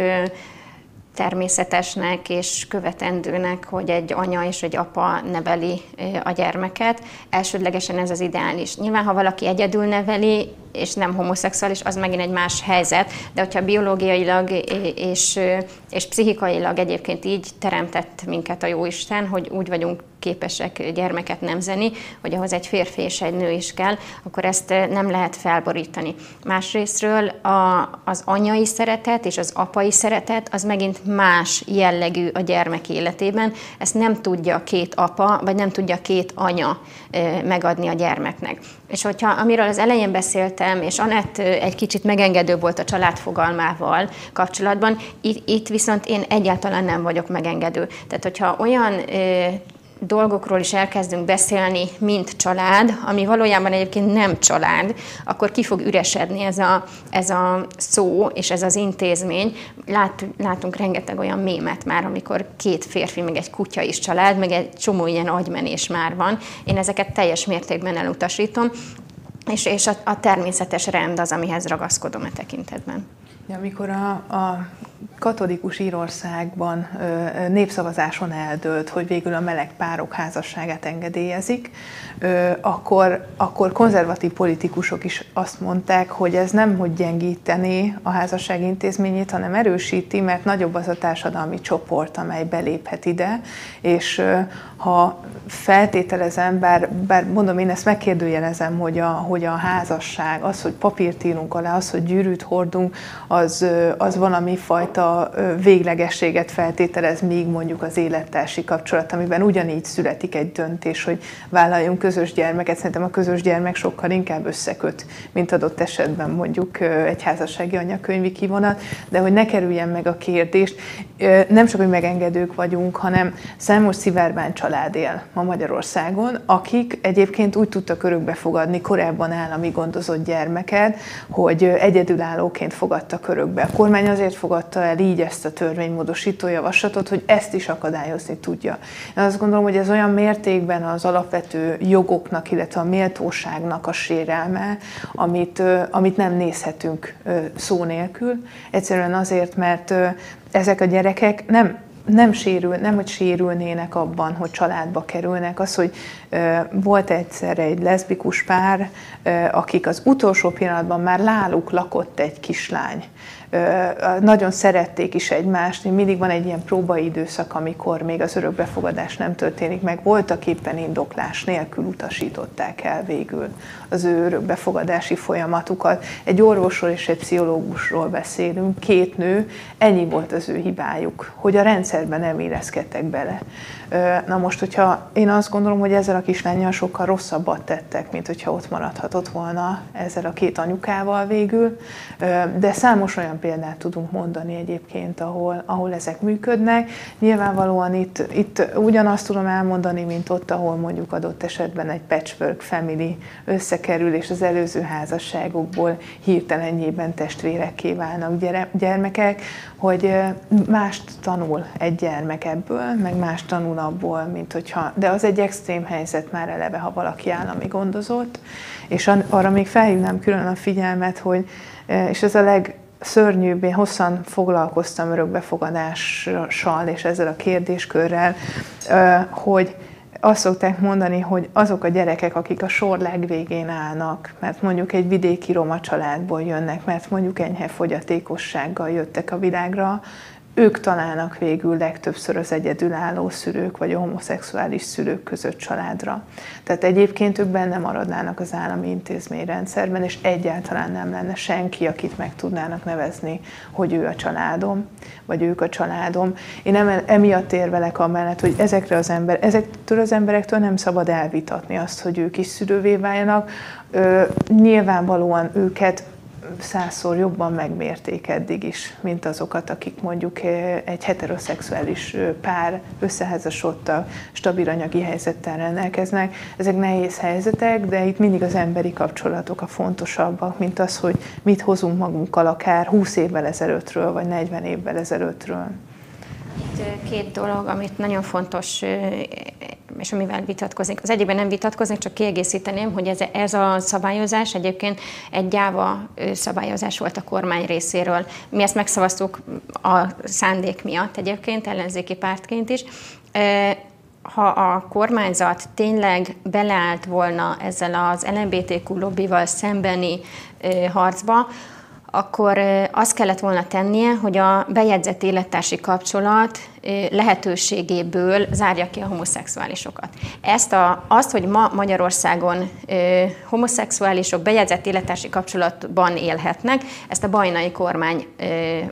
természetesnek és követendőnek, hogy egy anya és egy apa neveli a gyermeket. Elsődlegesen ez az ideális. Nyilván, ha valaki egyedül neveli, és nem homoszexuális, az megint egy más helyzet, de hogyha biológiailag és, és pszichikailag egyébként így teremtett minket a Jóisten, hogy úgy vagyunk képesek gyermeket nemzeni, hogy ahhoz egy férfi és egy nő is kell, akkor ezt nem lehet felborítani. Másrésztről a, az anyai szeretet és az apai szeretet az megint más jellegű a gyermek életében. Ezt nem tudja két apa, vagy nem tudja két anya megadni a gyermeknek. És hogyha, amiről az elején beszéltem, és Anett egy kicsit megengedő volt a család fogalmával kapcsolatban, itt, itt viszont én egyáltalán nem vagyok megengedő. Tehát, hogyha olyan dolgokról is elkezdünk beszélni, mint család, ami valójában egyébként nem család, akkor ki fog üresedni ez a, ez a szó és ez az intézmény. Lát, látunk rengeteg olyan mémet már, amikor két férfi, meg egy kutya is család, meg egy csomó ilyen agymenés már van. Én ezeket teljes mértékben elutasítom, és, és a, a természetes rend az, amihez ragaszkodom a e tekintetben. Amikor a, a katolikus Írországban ö, népszavazáson eldőlt, hogy végül a meleg párok házasságát engedélyezik, ö, akkor, akkor konzervatív politikusok is azt mondták, hogy ez nem hogy gyengíteni a házasság intézményét, hanem erősíti, mert nagyobb az a társadalmi csoport, amely beléphet ide, és ö, ha feltételezem, bár, bár mondom, én ezt megkérdőjelezem, hogy a, hogy a házasság, az, hogy papírt írunk alá, az, hogy gyűrűt hordunk, az, az valami fajta véglegességet feltételez, míg mondjuk az élettársi kapcsolat, amiben ugyanígy születik egy döntés, hogy vállaljunk közös gyermeket. Szerintem a közös gyermek sokkal inkább összeköt, mint adott esetben mondjuk egy házassági anyakönyvi kivonat, de hogy ne kerüljen meg a kérdést, nem csak, hogy megengedők vagyunk, hanem számos szivárvány család él ma Magyarországon, akik egyébként úgy tudtak örökbe fogadni korábban állami gondozott gyermeket, hogy egyedülállóként fogadtak örökbe. A kormány azért fogadta el így ezt a törvénymódosító javaslatot, hogy ezt is akadályozni tudja. Én azt gondolom, hogy ez olyan mértékben az alapvető jogoknak, illetve a méltóságnak a sérelme, amit, amit nem nézhetünk szó nélkül. Egyszerűen azért, mert ezek a gyerekek nem nem sérül, nem hogy sérülnének abban, hogy családba kerülnek. Az, hogy volt egyszer egy leszbikus pár, akik az utolsó pillanatban már láluk lakott egy kislány, nagyon szerették is egymást, mindig van egy ilyen próbaidőszak, amikor még az örökbefogadás nem történik meg. Voltak éppen indoklás nélkül utasították el végül az ő örökbefogadási folyamatukat. Egy orvosról és egy pszichológusról beszélünk, két nő, ennyi volt az ő hibájuk, hogy a rendszerben nem érezkedtek bele. Na most, hogyha én azt gondolom, hogy ezzel a kislányjal sokkal rosszabbat tettek, mint hogyha ott maradhatott volna ezzel a két anyukával végül, de számos olyan példát tudunk mondani egyébként, ahol, ahol ezek működnek. Nyilvánvalóan itt, itt ugyanazt tudom elmondani, mint ott, ahol mondjuk adott esetben egy patchwork family összekerül, és az előző házasságokból hirtelenjében testvérekké válnak gyermekek, hogy mást tanul egy gyermek ebből, meg más tanul abból, mint hogyha, de az egy extrém helyzet már eleve, ha valaki állami gondozott, és arra még felhívnám külön a figyelmet, hogy, és ez a legszörnyűbb, én hosszan foglalkoztam örökbefogadással és ezzel a kérdéskörrel, hogy azt szokták mondani, hogy azok a gyerekek, akik a sor legvégén állnak, mert mondjuk egy vidéki roma családból jönnek, mert mondjuk enyhe fogyatékossággal jöttek a világra, ők találnak végül legtöbbször az egyedülálló szülők, vagy a homoszexuális szülők között családra. Tehát egyébként ők benne maradnának az állami intézményrendszerben, és egyáltalán nem lenne senki, akit meg tudnának nevezni, hogy ő a családom, vagy ők a családom. Én nem emiatt érvelek amellett, hogy ezekre az ember, ezektől az emberektől nem szabad elvitatni azt, hogy ők is szülővé váljanak. Ö, nyilvánvalóan őket százszor jobban megmérték eddig is, mint azokat, akik mondjuk eh, egy heteroszexuális eh, pár összeházasodtak, stabil anyagi helyzettel rendelkeznek. Ezek nehéz helyzetek, de itt mindig az emberi kapcsolatok a fontosabbak, mint az, hogy mit hozunk magunkkal akár 20 évvel ezelőttről, vagy 40 évvel ezelőttről. Két dolog, amit nagyon fontos és amivel vitatkoznék. Az egyikben nem vitatkoznék, csak kiegészíteném, hogy ez, ez a szabályozás egyébként egy gyáva szabályozás volt a kormány részéről. Mi ezt megszavaztuk a szándék miatt egyébként, ellenzéki pártként is ha a kormányzat tényleg beleállt volna ezzel az LMBTQ lobbival szembeni harcba, akkor azt kellett volna tennie, hogy a bejegyzett élettársi kapcsolat lehetőségéből zárja ki a homoszexuálisokat. Ezt a, azt, hogy ma Magyarországon homoszexuálisok bejegyzett élettársi kapcsolatban élhetnek, ezt a bajnai kormány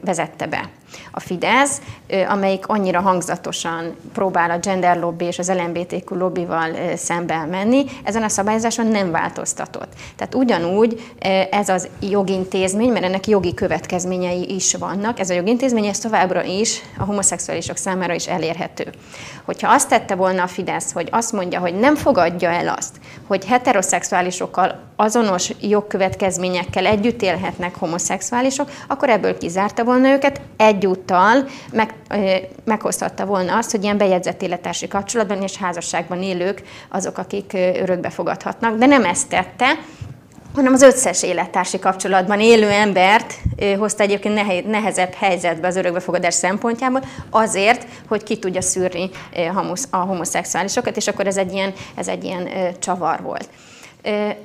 vezette be. A Fidesz, amelyik annyira hangzatosan próbál a gender lobby és az LMBTQ lobbival ö, szembe menni, ezen a szabályozáson nem változtatott. Tehát ugyanúgy ez az jogintézmény, mert ennek jogi következményei is vannak, ez a jogintézmény, ez továbbra is a homoszexuálisok számára is elérhető. Hogyha azt tette volna a Fidesz, hogy azt mondja, hogy nem fogadja el azt, hogy heteroszexuálisokkal azonos jogkövetkezményekkel együtt élhetnek homoszexuálisok, akkor ebből kizárta volna őket, egyúttal meg, meghozhatta volna azt, hogy ilyen bejegyzett élettársi kapcsolatban és házasságban élők azok, akik örökbe fogadhatnak, de nem ezt tette, hanem az összes élettársi kapcsolatban élő embert hozta egyébként nehezebb helyzetbe az örökbefogadás szempontjából, azért, hogy ki tudja szűrni a homoszexuálisokat, és akkor ez egy ilyen, ez egy ilyen csavar volt.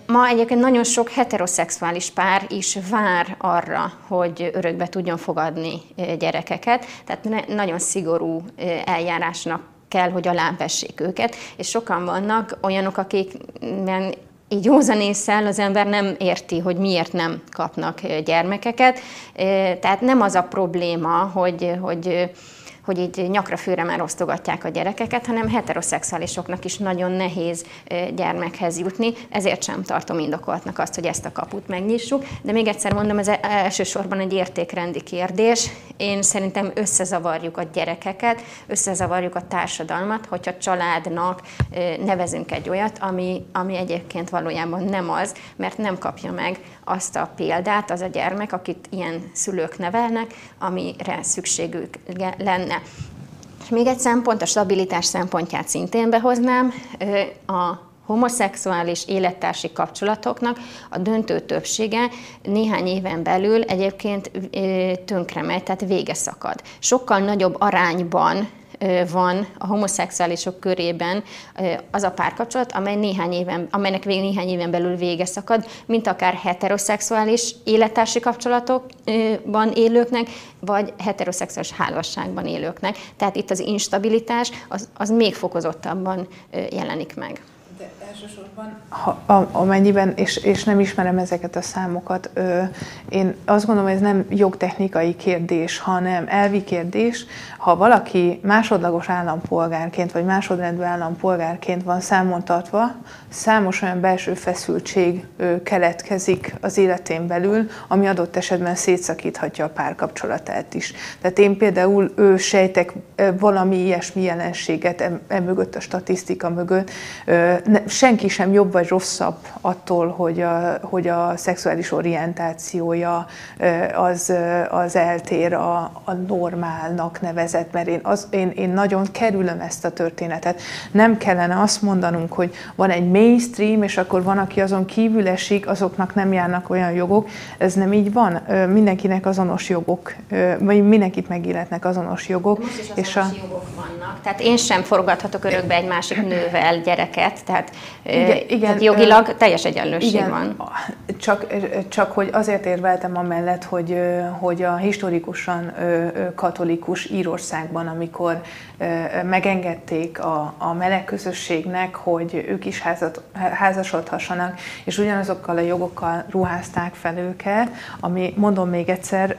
Ma egyébként nagyon sok heteroszexuális pár is vár arra, hogy örökbe tudjon fogadni gyerekeket, tehát nagyon szigorú eljárásnak kell, hogy alábessék őket, és sokan vannak olyanok, akik így józanésszel az ember nem érti, hogy miért nem kapnak gyermekeket. Tehát nem az a probléma, hogy, hogy hogy így nyakra főre már osztogatják a gyerekeket, hanem heteroszexuálisoknak is nagyon nehéz gyermekhez jutni, ezért sem tartom indokoltnak azt, hogy ezt a kaput megnyissuk. De még egyszer mondom, ez e- elsősorban egy értékrendi kérdés. Én szerintem összezavarjuk a gyerekeket, összezavarjuk a társadalmat, hogyha családnak nevezünk egy olyat, ami, ami egyébként valójában nem az, mert nem kapja meg azt a példát az a gyermek, akit ilyen szülők nevelnek, amire szükségük lenne. És még egy szempont, a stabilitás szempontját szintén behoznám. A homoszexuális élettársi kapcsolatoknak a döntő többsége néhány éven belül egyébként tönkre megy, tehát vége szakad. Sokkal nagyobb arányban van a homoszexuálisok körében az a párkapcsolat, amely néhány éven, amelynek vég, néhány éven belül vége szakad, mint akár heteroszexuális élettársi kapcsolatokban élőknek, vagy heteroszexuális házasságban élőknek. Tehát itt az instabilitás az, az még fokozottabban jelenik meg. Elsősorban... Ha, a, amennyiben, és, és nem ismerem ezeket a számokat, ö, én azt gondolom, ez nem jogtechnikai kérdés, hanem elvi kérdés. Ha valaki másodlagos állampolgárként, vagy másodrendű állampolgárként van számon tartva, számos olyan belső feszültség ö, keletkezik az életén belül, ami adott esetben szétszakíthatja a párkapcsolatát is. Tehát én például ő sejtek valami ilyesmi jelenséget e mögött, a statisztika mögött, senki sem jobb vagy rosszabb attól, hogy a, hogy a szexuális orientációja az, az eltér a, a normálnak nevezett, mert én, az, én, én nagyon kerülöm ezt a történetet. Nem kellene azt mondanunk, hogy van egy mainstream, és akkor van, aki azon kívül esik, azoknak nem járnak olyan jogok. Ez nem így van. Mindenkinek azonos jogok, vagy mindenkit megilletnek azonos jogok. most is és a... jogok vannak. Tehát én sem forgathatok örökbe egy másik nővel gyereket, tehát, igen, igen, tehát jogilag teljes egyenlőség igen, van. Csak, csak hogy azért érveltem amellett, hogy, hogy a historikusan katolikus Írországban, amikor megengedték a, a meleg közösségnek, hogy ők is házat, házasodhassanak, és ugyanazokkal a jogokkal ruházták fel őket, ami mondom még egyszer,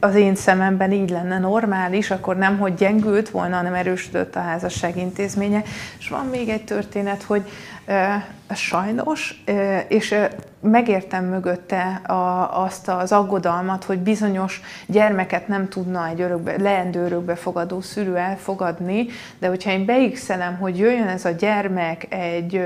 az én szememben így lenne normális, akkor nem, hogy gyengült volna, hanem erősödött a házasság intézménye. És van még egy történet, hogy sajnos, és megértem mögötte a, azt az aggodalmat, hogy bizonyos gyermeket nem tudna egy örökbe, leendő örökbefogadó szülő elfogadni, de hogyha én beixelem, hogy jöjjön ez a gyermek egy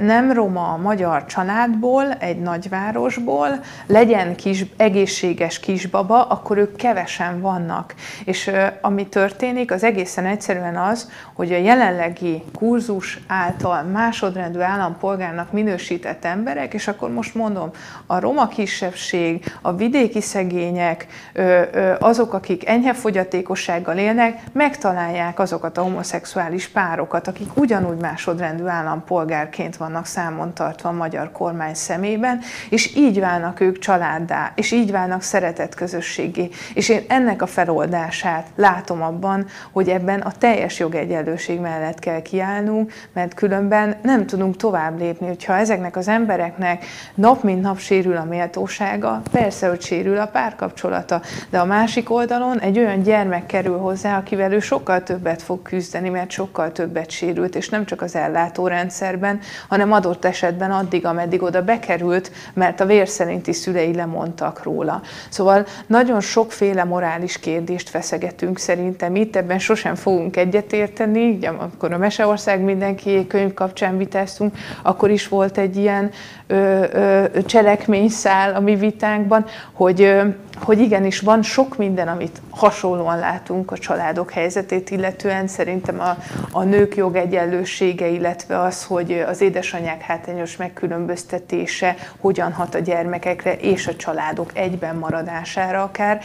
nem roma magyar családból, egy nagyvárosból, legyen kis, egészséges kisbaba, akkor ők kevesen vannak. És ami történik, az egészen egyszerűen az, hogy a jelenlegi kurzus által másodrendű állampolgárnak minősített emberek, és akkor most mondom, a roma kisebbség, a vidéki szegények, azok, akik enyhe fogyatékossággal élnek, megtalálják azokat a homoszexuális párokat, akik ugyanúgy másodrendű állampolgárként vannak számon tartva a magyar kormány szemében, és így válnak ők családdá, és így válnak szeretett közösségé. És én ennek a feloldását látom abban, hogy ebben a teljes jogegyenlőség mellett kell kiállnunk, mert különben nem tudunk tovább lépni, hogyha ezeknek az embereknek nap mint nap sérül a méltósága, persze, hogy sérül a párkapcsolata, de a másik oldalon egy olyan gyermek kerül hozzá, akivel ő sokkal többet fog küzdeni, mert sokkal többet sérült, és nem csak az ellátórendszerben, hanem adott esetben addig, ameddig oda bekerült, mert a vérszerinti szülei lemondtak róla. Szóval nagyon sokféle morális kérdést feszegetünk szerintem itt, ebben sosem fogunk egyetérteni, ugye, amikor a Meseország mindenki könyv kapcsán vitáztunk, akkor is volt egy ilyen ö, cselekményszál a mi vitánkban, hogy, hogy igenis van sok minden, amit hasonlóan látunk a családok helyzetét, illetően szerintem a, a nők jogegyenlősége, illetve az, hogy az édesanyák hátrányos megkülönböztetése hogyan hat a gyermekekre és a családok egyben maradására akár,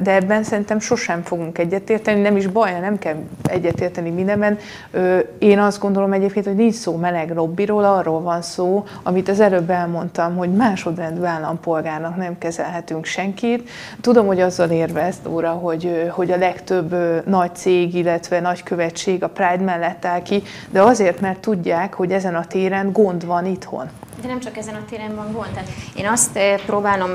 de ebben szerintem sosem fogunk egyetérteni, nem is baj, nem kell egyetérteni mindenben. Én azt gondolom egyébként, hogy nincs szó meleg lobbiról, arról van szó, amit az előbb elmondtam, hogy másodrendű állampolgárnak nem kezelhetünk senkit. Tudom, hogy azzal érvez, Dóra, hogy, hogy a legtöbb nagy cég, illetve nagy követség a Pride mellett áll ki, de azért, mert tudják, hogy ezen a téren gond van itthon. De nem csak ezen a téren van gond. Tehát én azt próbálom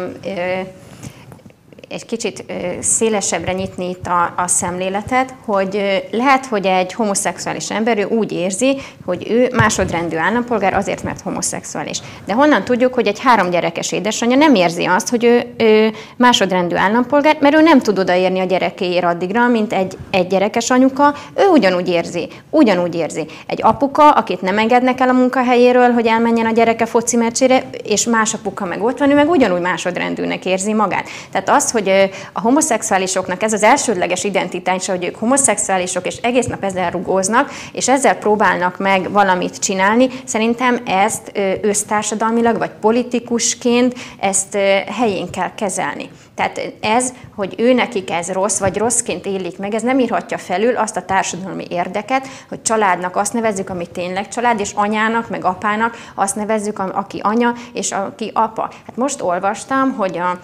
egy kicsit szélesebbre nyitni itt a, a szemléletet, hogy lehet, hogy egy homoszexuális ember ő úgy érzi, hogy ő másodrendű állampolgár azért, mert homoszexuális. De honnan tudjuk, hogy egy három gyerekes édesanyja nem érzi azt, hogy ő, ő másodrendű állampolgár, mert ő nem tud odaérni a gyerekéért addigra, mint egy egy gyerekes anyuka, ő ugyanúgy érzi, ugyanúgy érzi. Egy apuka, akit nem engednek el a munkahelyéről, hogy elmenjen a gyereke foci meccsére, és más apuka meg ott van, ő meg ugyanúgy másodrendűnek érzi magát. Tehát az, hogy hogy a homoszexuálisoknak ez az elsődleges identitása, hogy ők homoszexuálisok, és egész nap ezzel rugóznak, és ezzel próbálnak meg valamit csinálni, szerintem ezt össztársadalmilag, vagy politikusként ezt helyén kell kezelni. Tehát ez, hogy ő nekik ez rossz, vagy rosszként élik meg, ez nem írhatja felül azt a társadalmi érdeket, hogy családnak azt nevezzük, ami tényleg család, és anyának, meg apának azt nevezzük, aki anya, és aki apa. Hát most olvastam, hogy a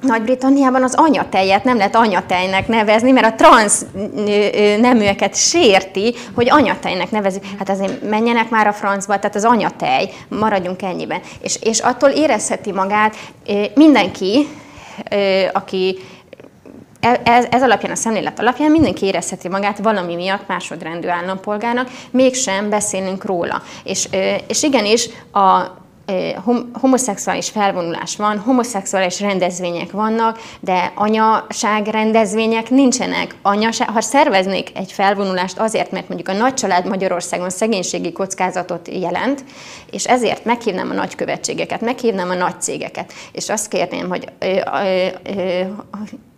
nagy-Britanniában az anyatejet nem lehet anyatejnek nevezni, mert a transz neműeket sérti, hogy anyatejnek nevezik. Hát azért menjenek már a francba, tehát az anyatej, maradjunk ennyiben. És, és attól érezheti magát mindenki, aki e, ez, ez alapján, a szemlélet alapján mindenki érezheti magát valami miatt másodrendű állampolgárnak, mégsem beszélünk róla. És, és igenis a homoszexuális felvonulás van, homoszexuális rendezvények vannak, de anyaság rendezvények nincsenek. Anyaság, ha szerveznék egy felvonulást azért, mert mondjuk a nagycsalád Magyarországon szegénységi kockázatot jelent, és ezért meghívnám a nagykövetségeket, meghívnám a nagy cégeket, és azt kérném, hogy ö, ö, ö,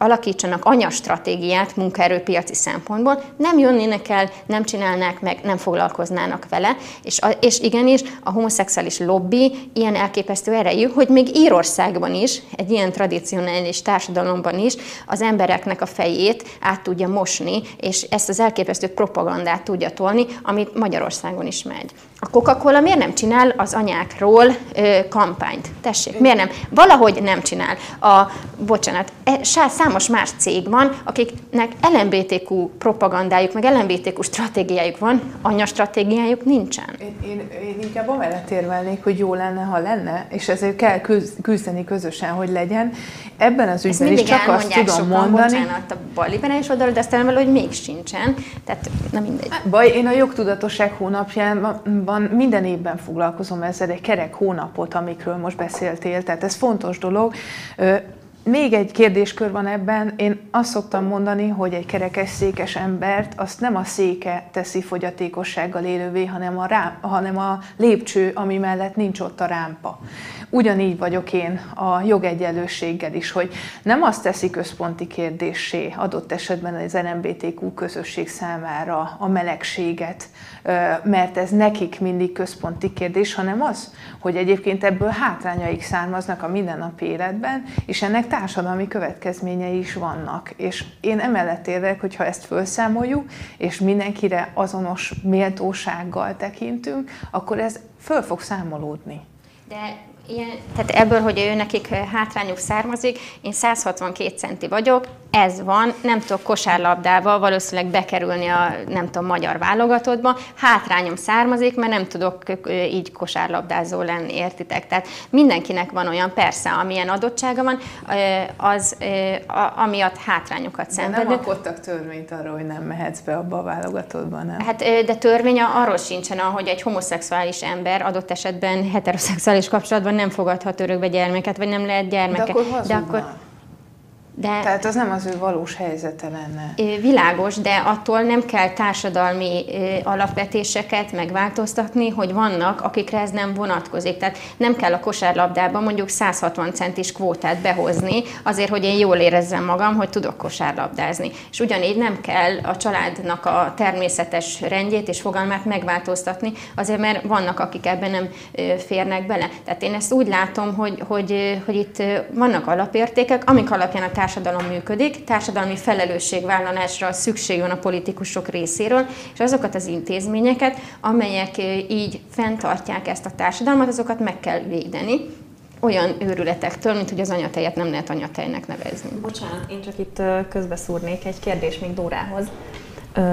alakítsanak anyastratégiát munkaerőpiaci szempontból, nem jönnének el, nem csinálnák meg, nem foglalkoznának vele, és, és igenis a homoszexuális lobby ilyen elképesztő erejű, hogy még Írországban is, egy ilyen tradicionális társadalomban is az embereknek a fejét át tudja mosni, és ezt az elképesztő propagandát tudja tolni, amit Magyarországon is megy. A Coca-Cola miért nem csinál az anyákról ö, kampányt? Tessék, miért nem? Valahogy nem csinál. A, bocsánat, e, számos más cég van, akiknek LMBTQ propagandájuk, meg LMBTQ stratégiájuk van, anyastratégiájuk nincsen. Én, én, én inkább amellett érvelnék, hogy jó lenne, ha lenne, és ezért kell küzdeni közösen, hogy legyen. Ebben az ügyben is csak azt tudom sokan, mondani... Bocsánat, a balliberális oldalról, de azt elmondom, hogy még sincsen. Tehát nem mindegy. Baj, én a jogtudatosság hónapján van, minden évben foglalkozom ezzel, egy kerek hónapot, amikről most beszéltél, tehát ez fontos dolog. Még egy kérdéskör van ebben. Én azt szoktam mondani, hogy egy kerekes székes embert azt nem a széke teszi fogyatékossággal élővé, hanem a, rám, hanem a lépcső, ami mellett nincs ott a rámpa. Ugyanígy vagyok én a jogegyenlőséggel is, hogy nem azt teszi központi kérdésé adott esetben az LMBTQ közösség számára a melegséget, mert ez nekik mindig központi kérdés, hanem az, hogy egyébként ebből hátrányaik származnak a mindennapi életben, és ennek társadalmi következményei is vannak. És én emellett érvek, hogyha ezt felszámoljuk, és mindenkire azonos méltósággal tekintünk, akkor ez föl fog számolódni. De ilyen, tehát ebből, hogy ő nekik hátrányuk származik, én 162 centi vagyok, ez van, nem tudok kosárlabdával valószínűleg bekerülni a nem tudom, magyar válogatottba, hátrányom származik, mert nem tudok így kosárlabdázó lenni, értitek? Tehát mindenkinek van olyan, persze, amilyen adottsága van, az amiatt hátrányokat szenved. De nem alkottak törvényt arról, hogy nem mehetsz be abba a válogatottba, nem? Hát, de törvény arról sincsen, hogy egy homoszexuális ember adott esetben heteroszexuális kapcsolatban nem fogadhat örökbe gyermeket, vagy nem lehet gyermeke. De akkor de akkor, de, Tehát az nem az ő valós helyzete lenne. Világos, de attól nem kell társadalmi alapvetéseket megváltoztatni, hogy vannak, akikre ez nem vonatkozik. Tehát nem kell a kosárlabdában mondjuk 160 centis kvótát behozni, azért, hogy én jól érezzem magam, hogy tudok kosárlabdázni. És ugyanígy nem kell a családnak a természetes rendjét és fogalmát megváltoztatni, azért mert vannak, akik ebben nem férnek bele. Tehát én ezt úgy látom, hogy, hogy, hogy itt vannak alapértékek, amik alapján a társadalom működik, társadalmi felelősségvállalásra szükség van a politikusok részéről, és azokat az intézményeket, amelyek így fenntartják ezt a társadalmat, azokat meg kell védeni olyan őrületektől, mint hogy az anyatejet nem lehet anyatejnek nevezni. Bocsánat, én csak itt közbeszúrnék egy kérdés még Dórához,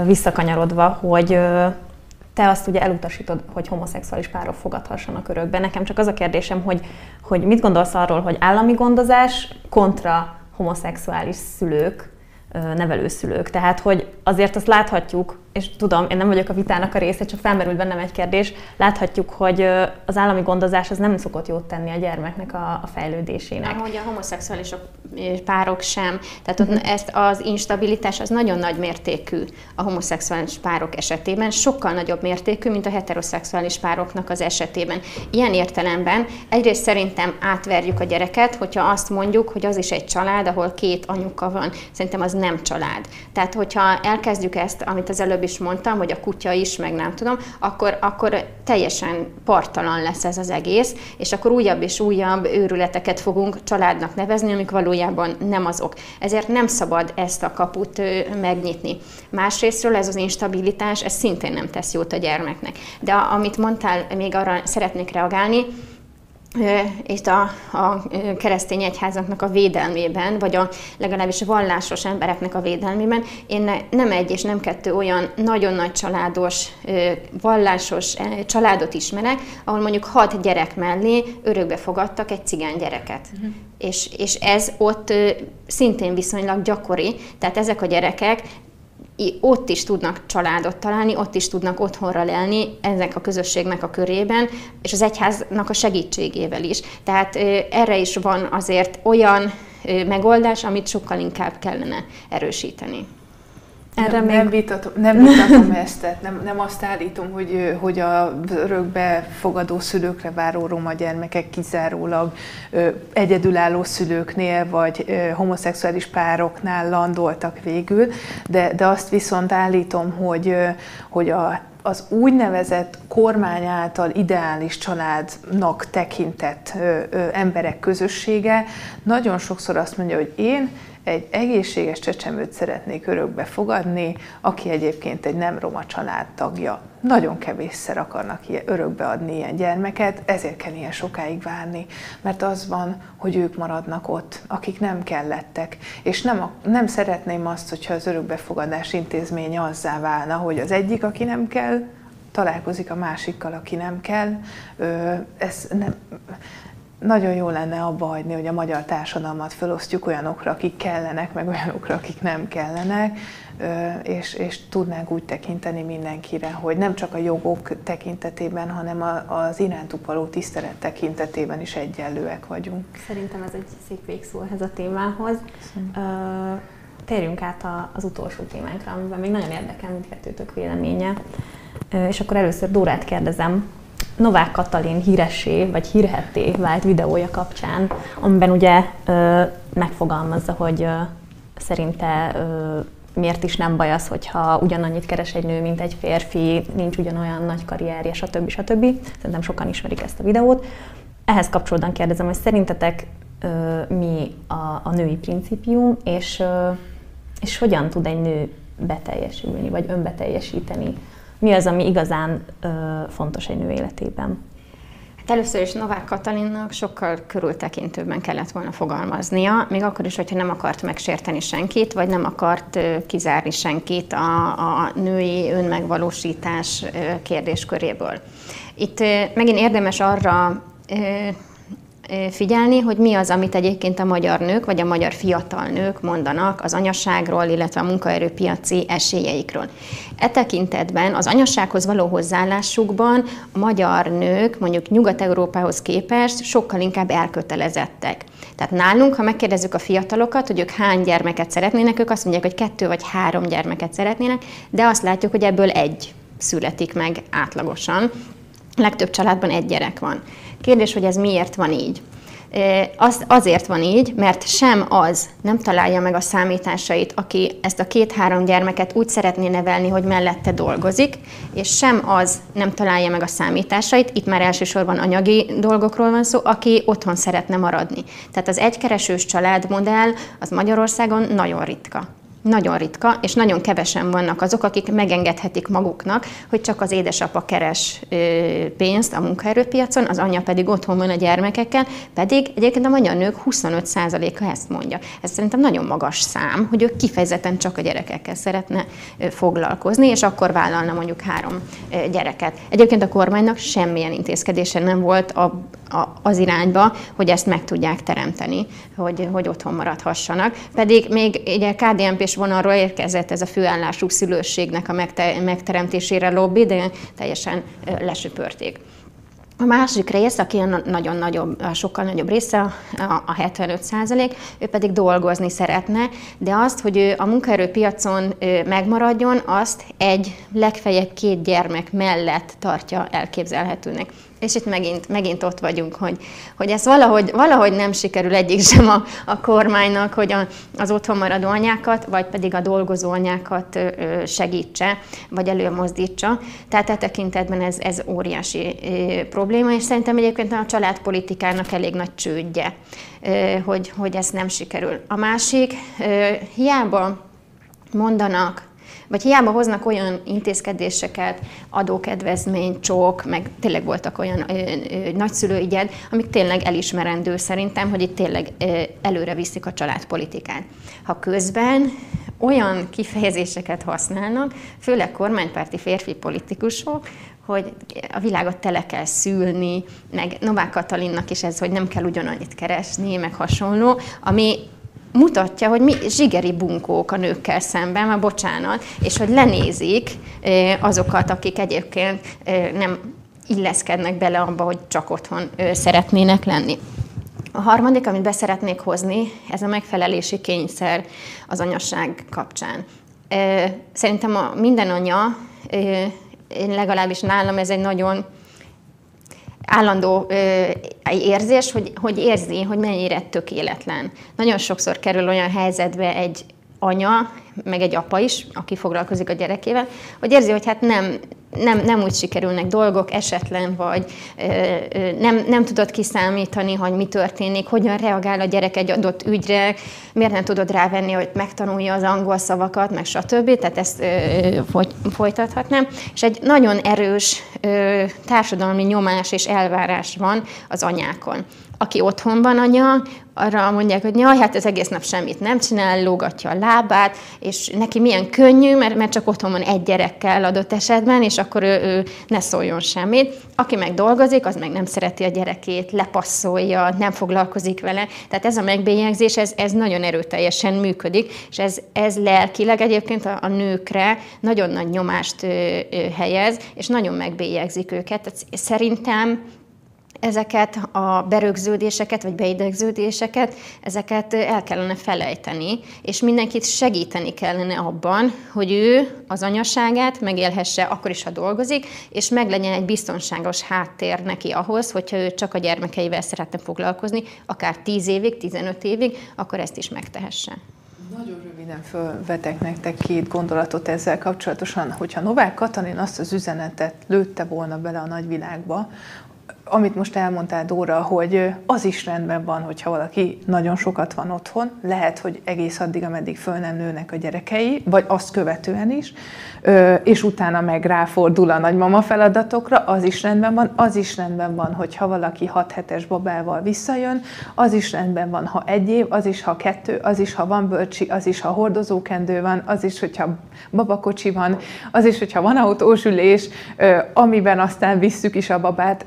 visszakanyarodva, hogy te azt ugye elutasítod, hogy homoszexuális párok fogadhassanak örökbe. Nekem csak az a kérdésem, hogy, hogy mit gondolsz arról, hogy állami gondozás kontra homoszexuális szülők, nevelőszülők. Tehát, hogy azért azt láthatjuk, és tudom, én nem vagyok a vitának a része, csak felmerült bennem egy kérdés, láthatjuk, hogy az állami gondozás az nem szokott jót tenni a gyermeknek a, a fejlődésének. Ahogy a homoszexuálisok párok sem. Tehát uh-huh. ezt az instabilitás az nagyon nagy mértékű a homoszexuális párok esetében, sokkal nagyobb mértékű, mint a heteroszexuális pároknak az esetében. Ilyen értelemben egyrészt szerintem átverjük a gyereket, hogyha azt mondjuk, hogy az is egy család, ahol két anyuka van. Szerintem az nem család. Tehát, hogyha elkezdjük ezt, amit az előbb is mondtam, hogy a kutya is, meg nem tudom, akkor, akkor teljesen partalan lesz ez az egész, és akkor újabb és újabb őrületeket fogunk családnak nevezni, amik valójában nem azok. Ezért nem szabad ezt a kaput megnyitni. Másrésztről ez az instabilitás, ez szintén nem tesz jót a gyermeknek. De amit mondtál, még arra szeretnék reagálni, itt a, a keresztény egyházaknak a védelmében, vagy a legalábbis vallásos embereknek a védelmében, én ne, nem egy és nem kettő olyan nagyon nagy családos, vallásos családot ismerek, ahol mondjuk hat gyerek mellé örökbe fogadtak egy cigány gyereket. Uh-huh. És, és ez ott szintén viszonylag gyakori, tehát ezek a gyerekek ott is tudnak családot találni, ott is tudnak otthonra lelni ennek a közösségnek a körében, és az egyháznak a segítségével is. Tehát erre is van azért olyan megoldás, amit sokkal inkább kellene erősíteni. Erre nem, még... nem, vitatom, nem vitatom ezt, tehát nem, nem azt állítom, hogy, hogy a örökbe fogadó szülőkre váró roma gyermekek kizárólag egyedülálló szülőknél vagy homoszexuális pároknál landoltak végül, de, de azt viszont állítom, hogy, hogy a az úgynevezett kormány által ideális családnak tekintett ö, ö, emberek közössége nagyon sokszor azt mondja, hogy én egy egészséges csecsemőt szeretnék örökbe fogadni, aki egyébként egy nem roma családtagja. Nagyon kevésszer akarnak örökbe adni ilyen gyermeket, ezért kell ilyen sokáig várni, mert az van, hogy ők maradnak ott, akik nem kellettek. És nem, nem szeretném azt, hogyha az örökbefogadás intézménye azzá válna, hogy az egyik, aki nem kell, találkozik a másikkal, aki nem kell. Ez nem, nagyon jó lenne abba hagyni, hogy a magyar társadalmat felosztjuk olyanokra, akik kellenek, meg olyanokra, akik nem kellenek, és, és tudnánk úgy tekinteni mindenkire, hogy nem csak a jogok tekintetében, hanem az irántuk való tisztelet tekintetében is egyenlőek vagyunk. Szerintem ez egy szép végszó ehhez a témához. Köszönöm. Térjünk át az utolsó témánkra, amiben még nagyon érdekel mindkettőtök véleménye. És akkor először Dórát kérdezem, Novák Katalin híressé vagy hírhetté vált videója kapcsán, amiben ugye ö, megfogalmazza, hogy ö, szerinte ö, miért is nem baj az, hogyha ugyanannyit keres egy nő, mint egy férfi, nincs ugyanolyan nagy karrierje, stb. stb. Szerintem sokan ismerik ezt a videót. Ehhez kapcsolódóan kérdezem, hogy szerintetek ö, mi a, a női principium, és, ö, és hogyan tud egy nő beteljesülni, vagy önbeteljesíteni mi az, ami igazán ö, fontos egy nő életében? Hát először is Novák Katalinnak sokkal körültekintőbben kellett volna fogalmaznia, még akkor is, hogyha nem akart megsérteni senkit, vagy nem akart kizárni senkit a, a női önmegvalósítás kérdésköréből. Itt megint érdemes arra figyelni, hogy mi az, amit egyébként a magyar nők vagy a magyar fiatal nők mondanak az anyaságról, illetve a munkaerőpiaci esélyeikről. E tekintetben az anyassághoz való hozzáállásukban a magyar nők mondjuk Nyugat-Európához képest sokkal inkább elkötelezettek. Tehát nálunk, ha megkérdezzük a fiatalokat, hogy ők hány gyermeket szeretnének, ők azt mondják, hogy kettő vagy három gyermeket szeretnének, de azt látjuk, hogy ebből egy születik meg átlagosan. Legtöbb családban egy gyerek van. Kérdés, hogy ez miért van így? Az, azért van így, mert sem az nem találja meg a számításait, aki ezt a két-három gyermeket úgy szeretné nevelni, hogy mellette dolgozik, és sem az nem találja meg a számításait, itt már elsősorban anyagi dolgokról van szó, aki otthon szeretne maradni. Tehát az egykeresős családmodell az Magyarországon nagyon ritka nagyon ritka, és nagyon kevesen vannak azok, akik megengedhetik maguknak, hogy csak az édesapa keres pénzt a munkaerőpiacon, az anya pedig otthon van a gyermekekkel, pedig egyébként a magyar nők 25%-a ezt mondja. Ez szerintem nagyon magas szám, hogy ők kifejezetten csak a gyerekekkel szeretne foglalkozni, és akkor vállalna mondjuk három gyereket. Egyébként a kormánynak semmilyen intézkedése nem volt a, az irányba, hogy ezt meg tudják teremteni, hogy, hogy otthon maradhassanak. Pedig még ugye KDNP és vonalról érkezett ez a főállású szülőségnek a megteremtésére lobby, de teljesen lesöpörték. A másik rész, aki nagyon nagyobb, sokkal nagyobb része, a 75 százalék, ő pedig dolgozni szeretne, de azt, hogy ő a munkaerőpiacon megmaradjon, azt egy legfeljebb két gyermek mellett tartja elképzelhetőnek. És itt megint, megint ott vagyunk, hogy, hogy ez valahogy, valahogy nem sikerül egyik sem a, a kormánynak, hogy a, az otthon maradó anyákat, vagy pedig a dolgozó anyákat segítse, vagy előmozdítsa. Tehát e tekintetben ez, ez óriási probléma, és szerintem egyébként a családpolitikának elég nagy csődje, hogy, hogy ez nem sikerül. A másik, hiába mondanak vagy hiába hoznak olyan intézkedéseket, adókedvezmény, csók, meg tényleg voltak olyan ö, ö, nagyszülőigyed, amik tényleg elismerendő szerintem, hogy itt tényleg ö, előre viszik a családpolitikát. Ha közben olyan kifejezéseket használnak, főleg kormánypárti férfi politikusok, hogy a világot tele kell szülni, meg Novák Katalinnak is ez, hogy nem kell ugyanannyit keresni, meg hasonló, ami mutatja, hogy mi zsigeri bunkók a nőkkel szemben, már bocsánat, és hogy lenézik azokat, akik egyébként nem illeszkednek bele abba, hogy csak otthon szeretnének lenni. A harmadik, amit beszeretnék hozni, ez a megfelelési kényszer az anyaság kapcsán. Szerintem a minden anya, legalábbis nálam ez egy nagyon állandó ö, érzés, hogy, hogy érzi, hogy mennyire tökéletlen. Nagyon sokszor kerül olyan helyzetbe egy anya, meg egy apa is, aki foglalkozik a gyerekével, hogy érzi, hogy hát nem, nem, nem úgy sikerülnek dolgok, esetlen, vagy nem, nem tudod kiszámítani, hogy mi történik, hogyan reagál a gyerek egy adott ügyre, miért nem tudod rávenni, hogy megtanulja az angol szavakat, meg stb. Tehát ezt folytathatnám. És egy nagyon erős társadalmi nyomás és elvárás van az anyákon aki otthon van anya, arra mondják, hogy jaj, hát ez egész nap semmit nem csinál, lógatja a lábát, és neki milyen könnyű, mert, mert csak otthon van egy gyerekkel adott esetben, és akkor ő, ő ne szóljon semmit. Aki meg dolgozik, az meg nem szereti a gyerekét, lepasszolja, nem foglalkozik vele. Tehát ez a megbélyegzés, ez, ez nagyon erőteljesen működik, és ez, ez lelkileg egyébként a, a nőkre nagyon nagy nyomást ö, ö, helyez, és nagyon megbélyegzik őket. Tehát szerintem ezeket a berögződéseket, vagy beidegződéseket, ezeket el kellene felejteni, és mindenkit segíteni kellene abban, hogy ő az anyaságát megélhesse akkor is, ha dolgozik, és meglegyen egy biztonságos háttér neki ahhoz, hogyha ő csak a gyermekeivel szeretne foglalkozni, akár 10 évig, 15 évig, akkor ezt is megtehesse. Nagyon röviden fölvetek nektek két gondolatot ezzel kapcsolatosan, hogyha Novák Katalin azt az üzenetet lőtte volna bele a nagyvilágba, amit most elmondtál, Dóra, hogy az is rendben van, hogyha valaki nagyon sokat van otthon, lehet, hogy egész addig, ameddig föl nem nőnek a gyerekei, vagy azt követően is, és utána meg ráfordul a nagymama feladatokra, az is rendben van, az is rendben van, hogyha valaki 6 hetes babával visszajön, az is rendben van, ha egy év, az is, ha kettő, az is, ha van bölcsi, az is, ha hordozókendő van, az is, hogyha babakocsi van, az is, hogyha van autós ülés, amiben aztán visszük is a babát,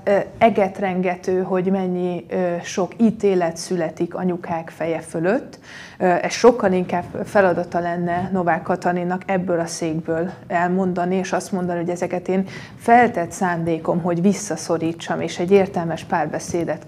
egetrengető, hogy mennyi sok ítélet születik anyukák feje fölött. Ez sokkal inkább feladata lenne Novák Katalinnak ebből a székből elmondani, és azt mondani, hogy ezeket én feltett szándékom, hogy visszaszorítsam, és egy értelmes párbeszédet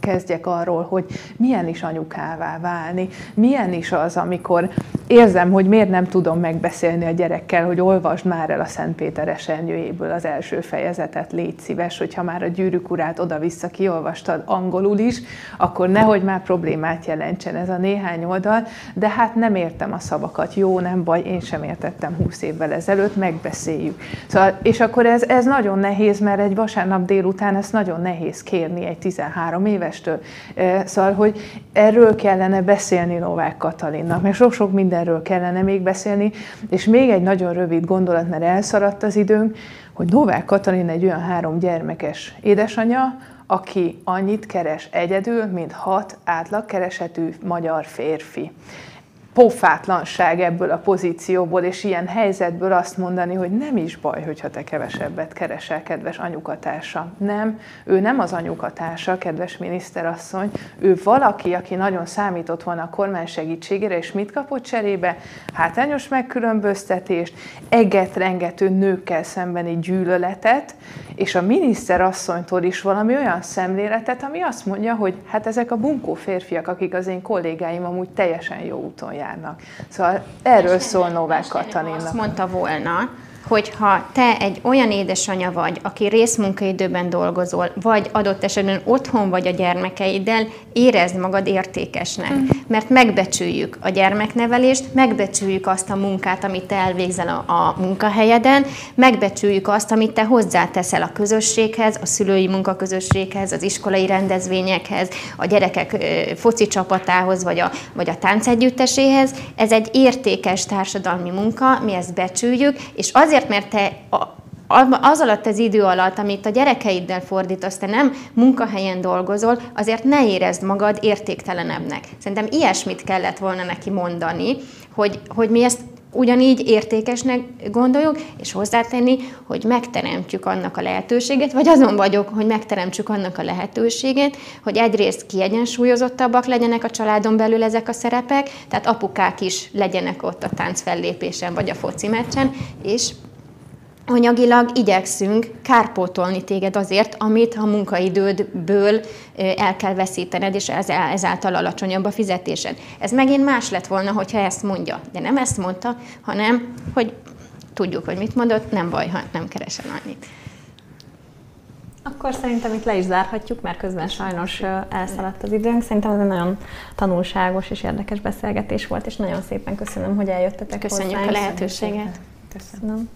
kezdjek, arról, hogy milyen is anyukává válni, milyen is az, amikor érzem, hogy miért nem tudom megbeszélni a gyerekkel, hogy olvasd már el a Szent Péter esernyőjéből az első fejezetet, légy szíves, hogyha már a gyűrűk urát oda-vissza kiolvastad angolul is, akkor nehogy már problémát jelentsen ez a néhány oldal, de hát nem értem a szavakat, jó, nem baj, én sem értettem 20 évvel ezelőtt, megbeszéljük. Szóval, és akkor ez, ez nagyon nehéz, mert egy vasárnap délután ezt nagyon nehéz kérni egy 13 évestől. Szóval, hogy erről kellene beszélni Novák Katalinnak, meg sok-sok mindenről kellene még beszélni, és még egy nagyon rövid gondolat, mert elszaradt az időnk, hogy Novák Katalin egy olyan három gyermekes édesanyja, aki annyit keres egyedül, mint hat átlagkeresetű magyar férfi pofátlanság ebből a pozícióból, és ilyen helyzetből azt mondani, hogy nem is baj, hogyha te kevesebbet keresel, kedves anyukatársa. Nem, ő nem az anyukatársa, kedves miniszterasszony, ő valaki, aki nagyon számított volna a kormány segítségére, és mit kapott cserébe? Hátrányos megkülönböztetést, eget-rengető nőkkel szembeni gyűlöletet, és a miniszterasszonytól is valami olyan szemléletet, ami azt mondja, hogy hát ezek a bunkó férfiak, akik az én kollégáim amúgy teljesen jó úton járnak. Szóval erről szól Novák Katalin. Azt mondta volna, hogyha te egy olyan édesanyja vagy, aki részmunkaidőben dolgozol, vagy adott esetben otthon vagy a gyermekeiddel, érezd magad értékesnek. Mm. Mert megbecsüljük a gyermeknevelést, megbecsüljük azt a munkát, amit te elvégzel a, a munkahelyeden, megbecsüljük azt, amit te hozzáteszel a közösséghez, a szülői munkaközösséghez, az iskolai rendezvényekhez, a gyerekek foci csapatához, vagy a, vagy a táncegyütteséhez. Ez egy értékes társadalmi munka, mi ezt becsüljük, és azért, mert te az alatt az idő alatt, amit a gyerekeiddel fordítasz, te nem munkahelyen dolgozol, azért ne érezd magad értéktelenebbnek. Szerintem ilyesmit kellett volna neki mondani, hogy, hogy mi ezt ugyanígy értékesnek gondoljuk, és hozzátenni, hogy megteremtjük annak a lehetőséget, vagy azon vagyok, hogy megteremtsük annak a lehetőséget, hogy egyrészt kiegyensúlyozottabbak legyenek a családon belül ezek a szerepek, tehát apukák is legyenek ott a táncfellépésen vagy a foci meccsen, és anyagilag igyekszünk kárpótolni téged azért, amit a munkaidődből el kell veszítened, és ezáltal alacsonyabb a fizetésed. Ez megint más lett volna, hogyha ezt mondja. De nem ezt mondta, hanem, hogy tudjuk, hogy mit mondott, nem baj, ha nem keresel annyit. Akkor szerintem itt le is zárhatjuk, mert közben sajnos elszaladt az időnk. Szerintem ez egy nagyon tanulságos és érdekes beszélgetés volt, és nagyon szépen köszönöm, hogy eljöttetek Köszönjük hozzánk. a lehetőséget. Köszönöm.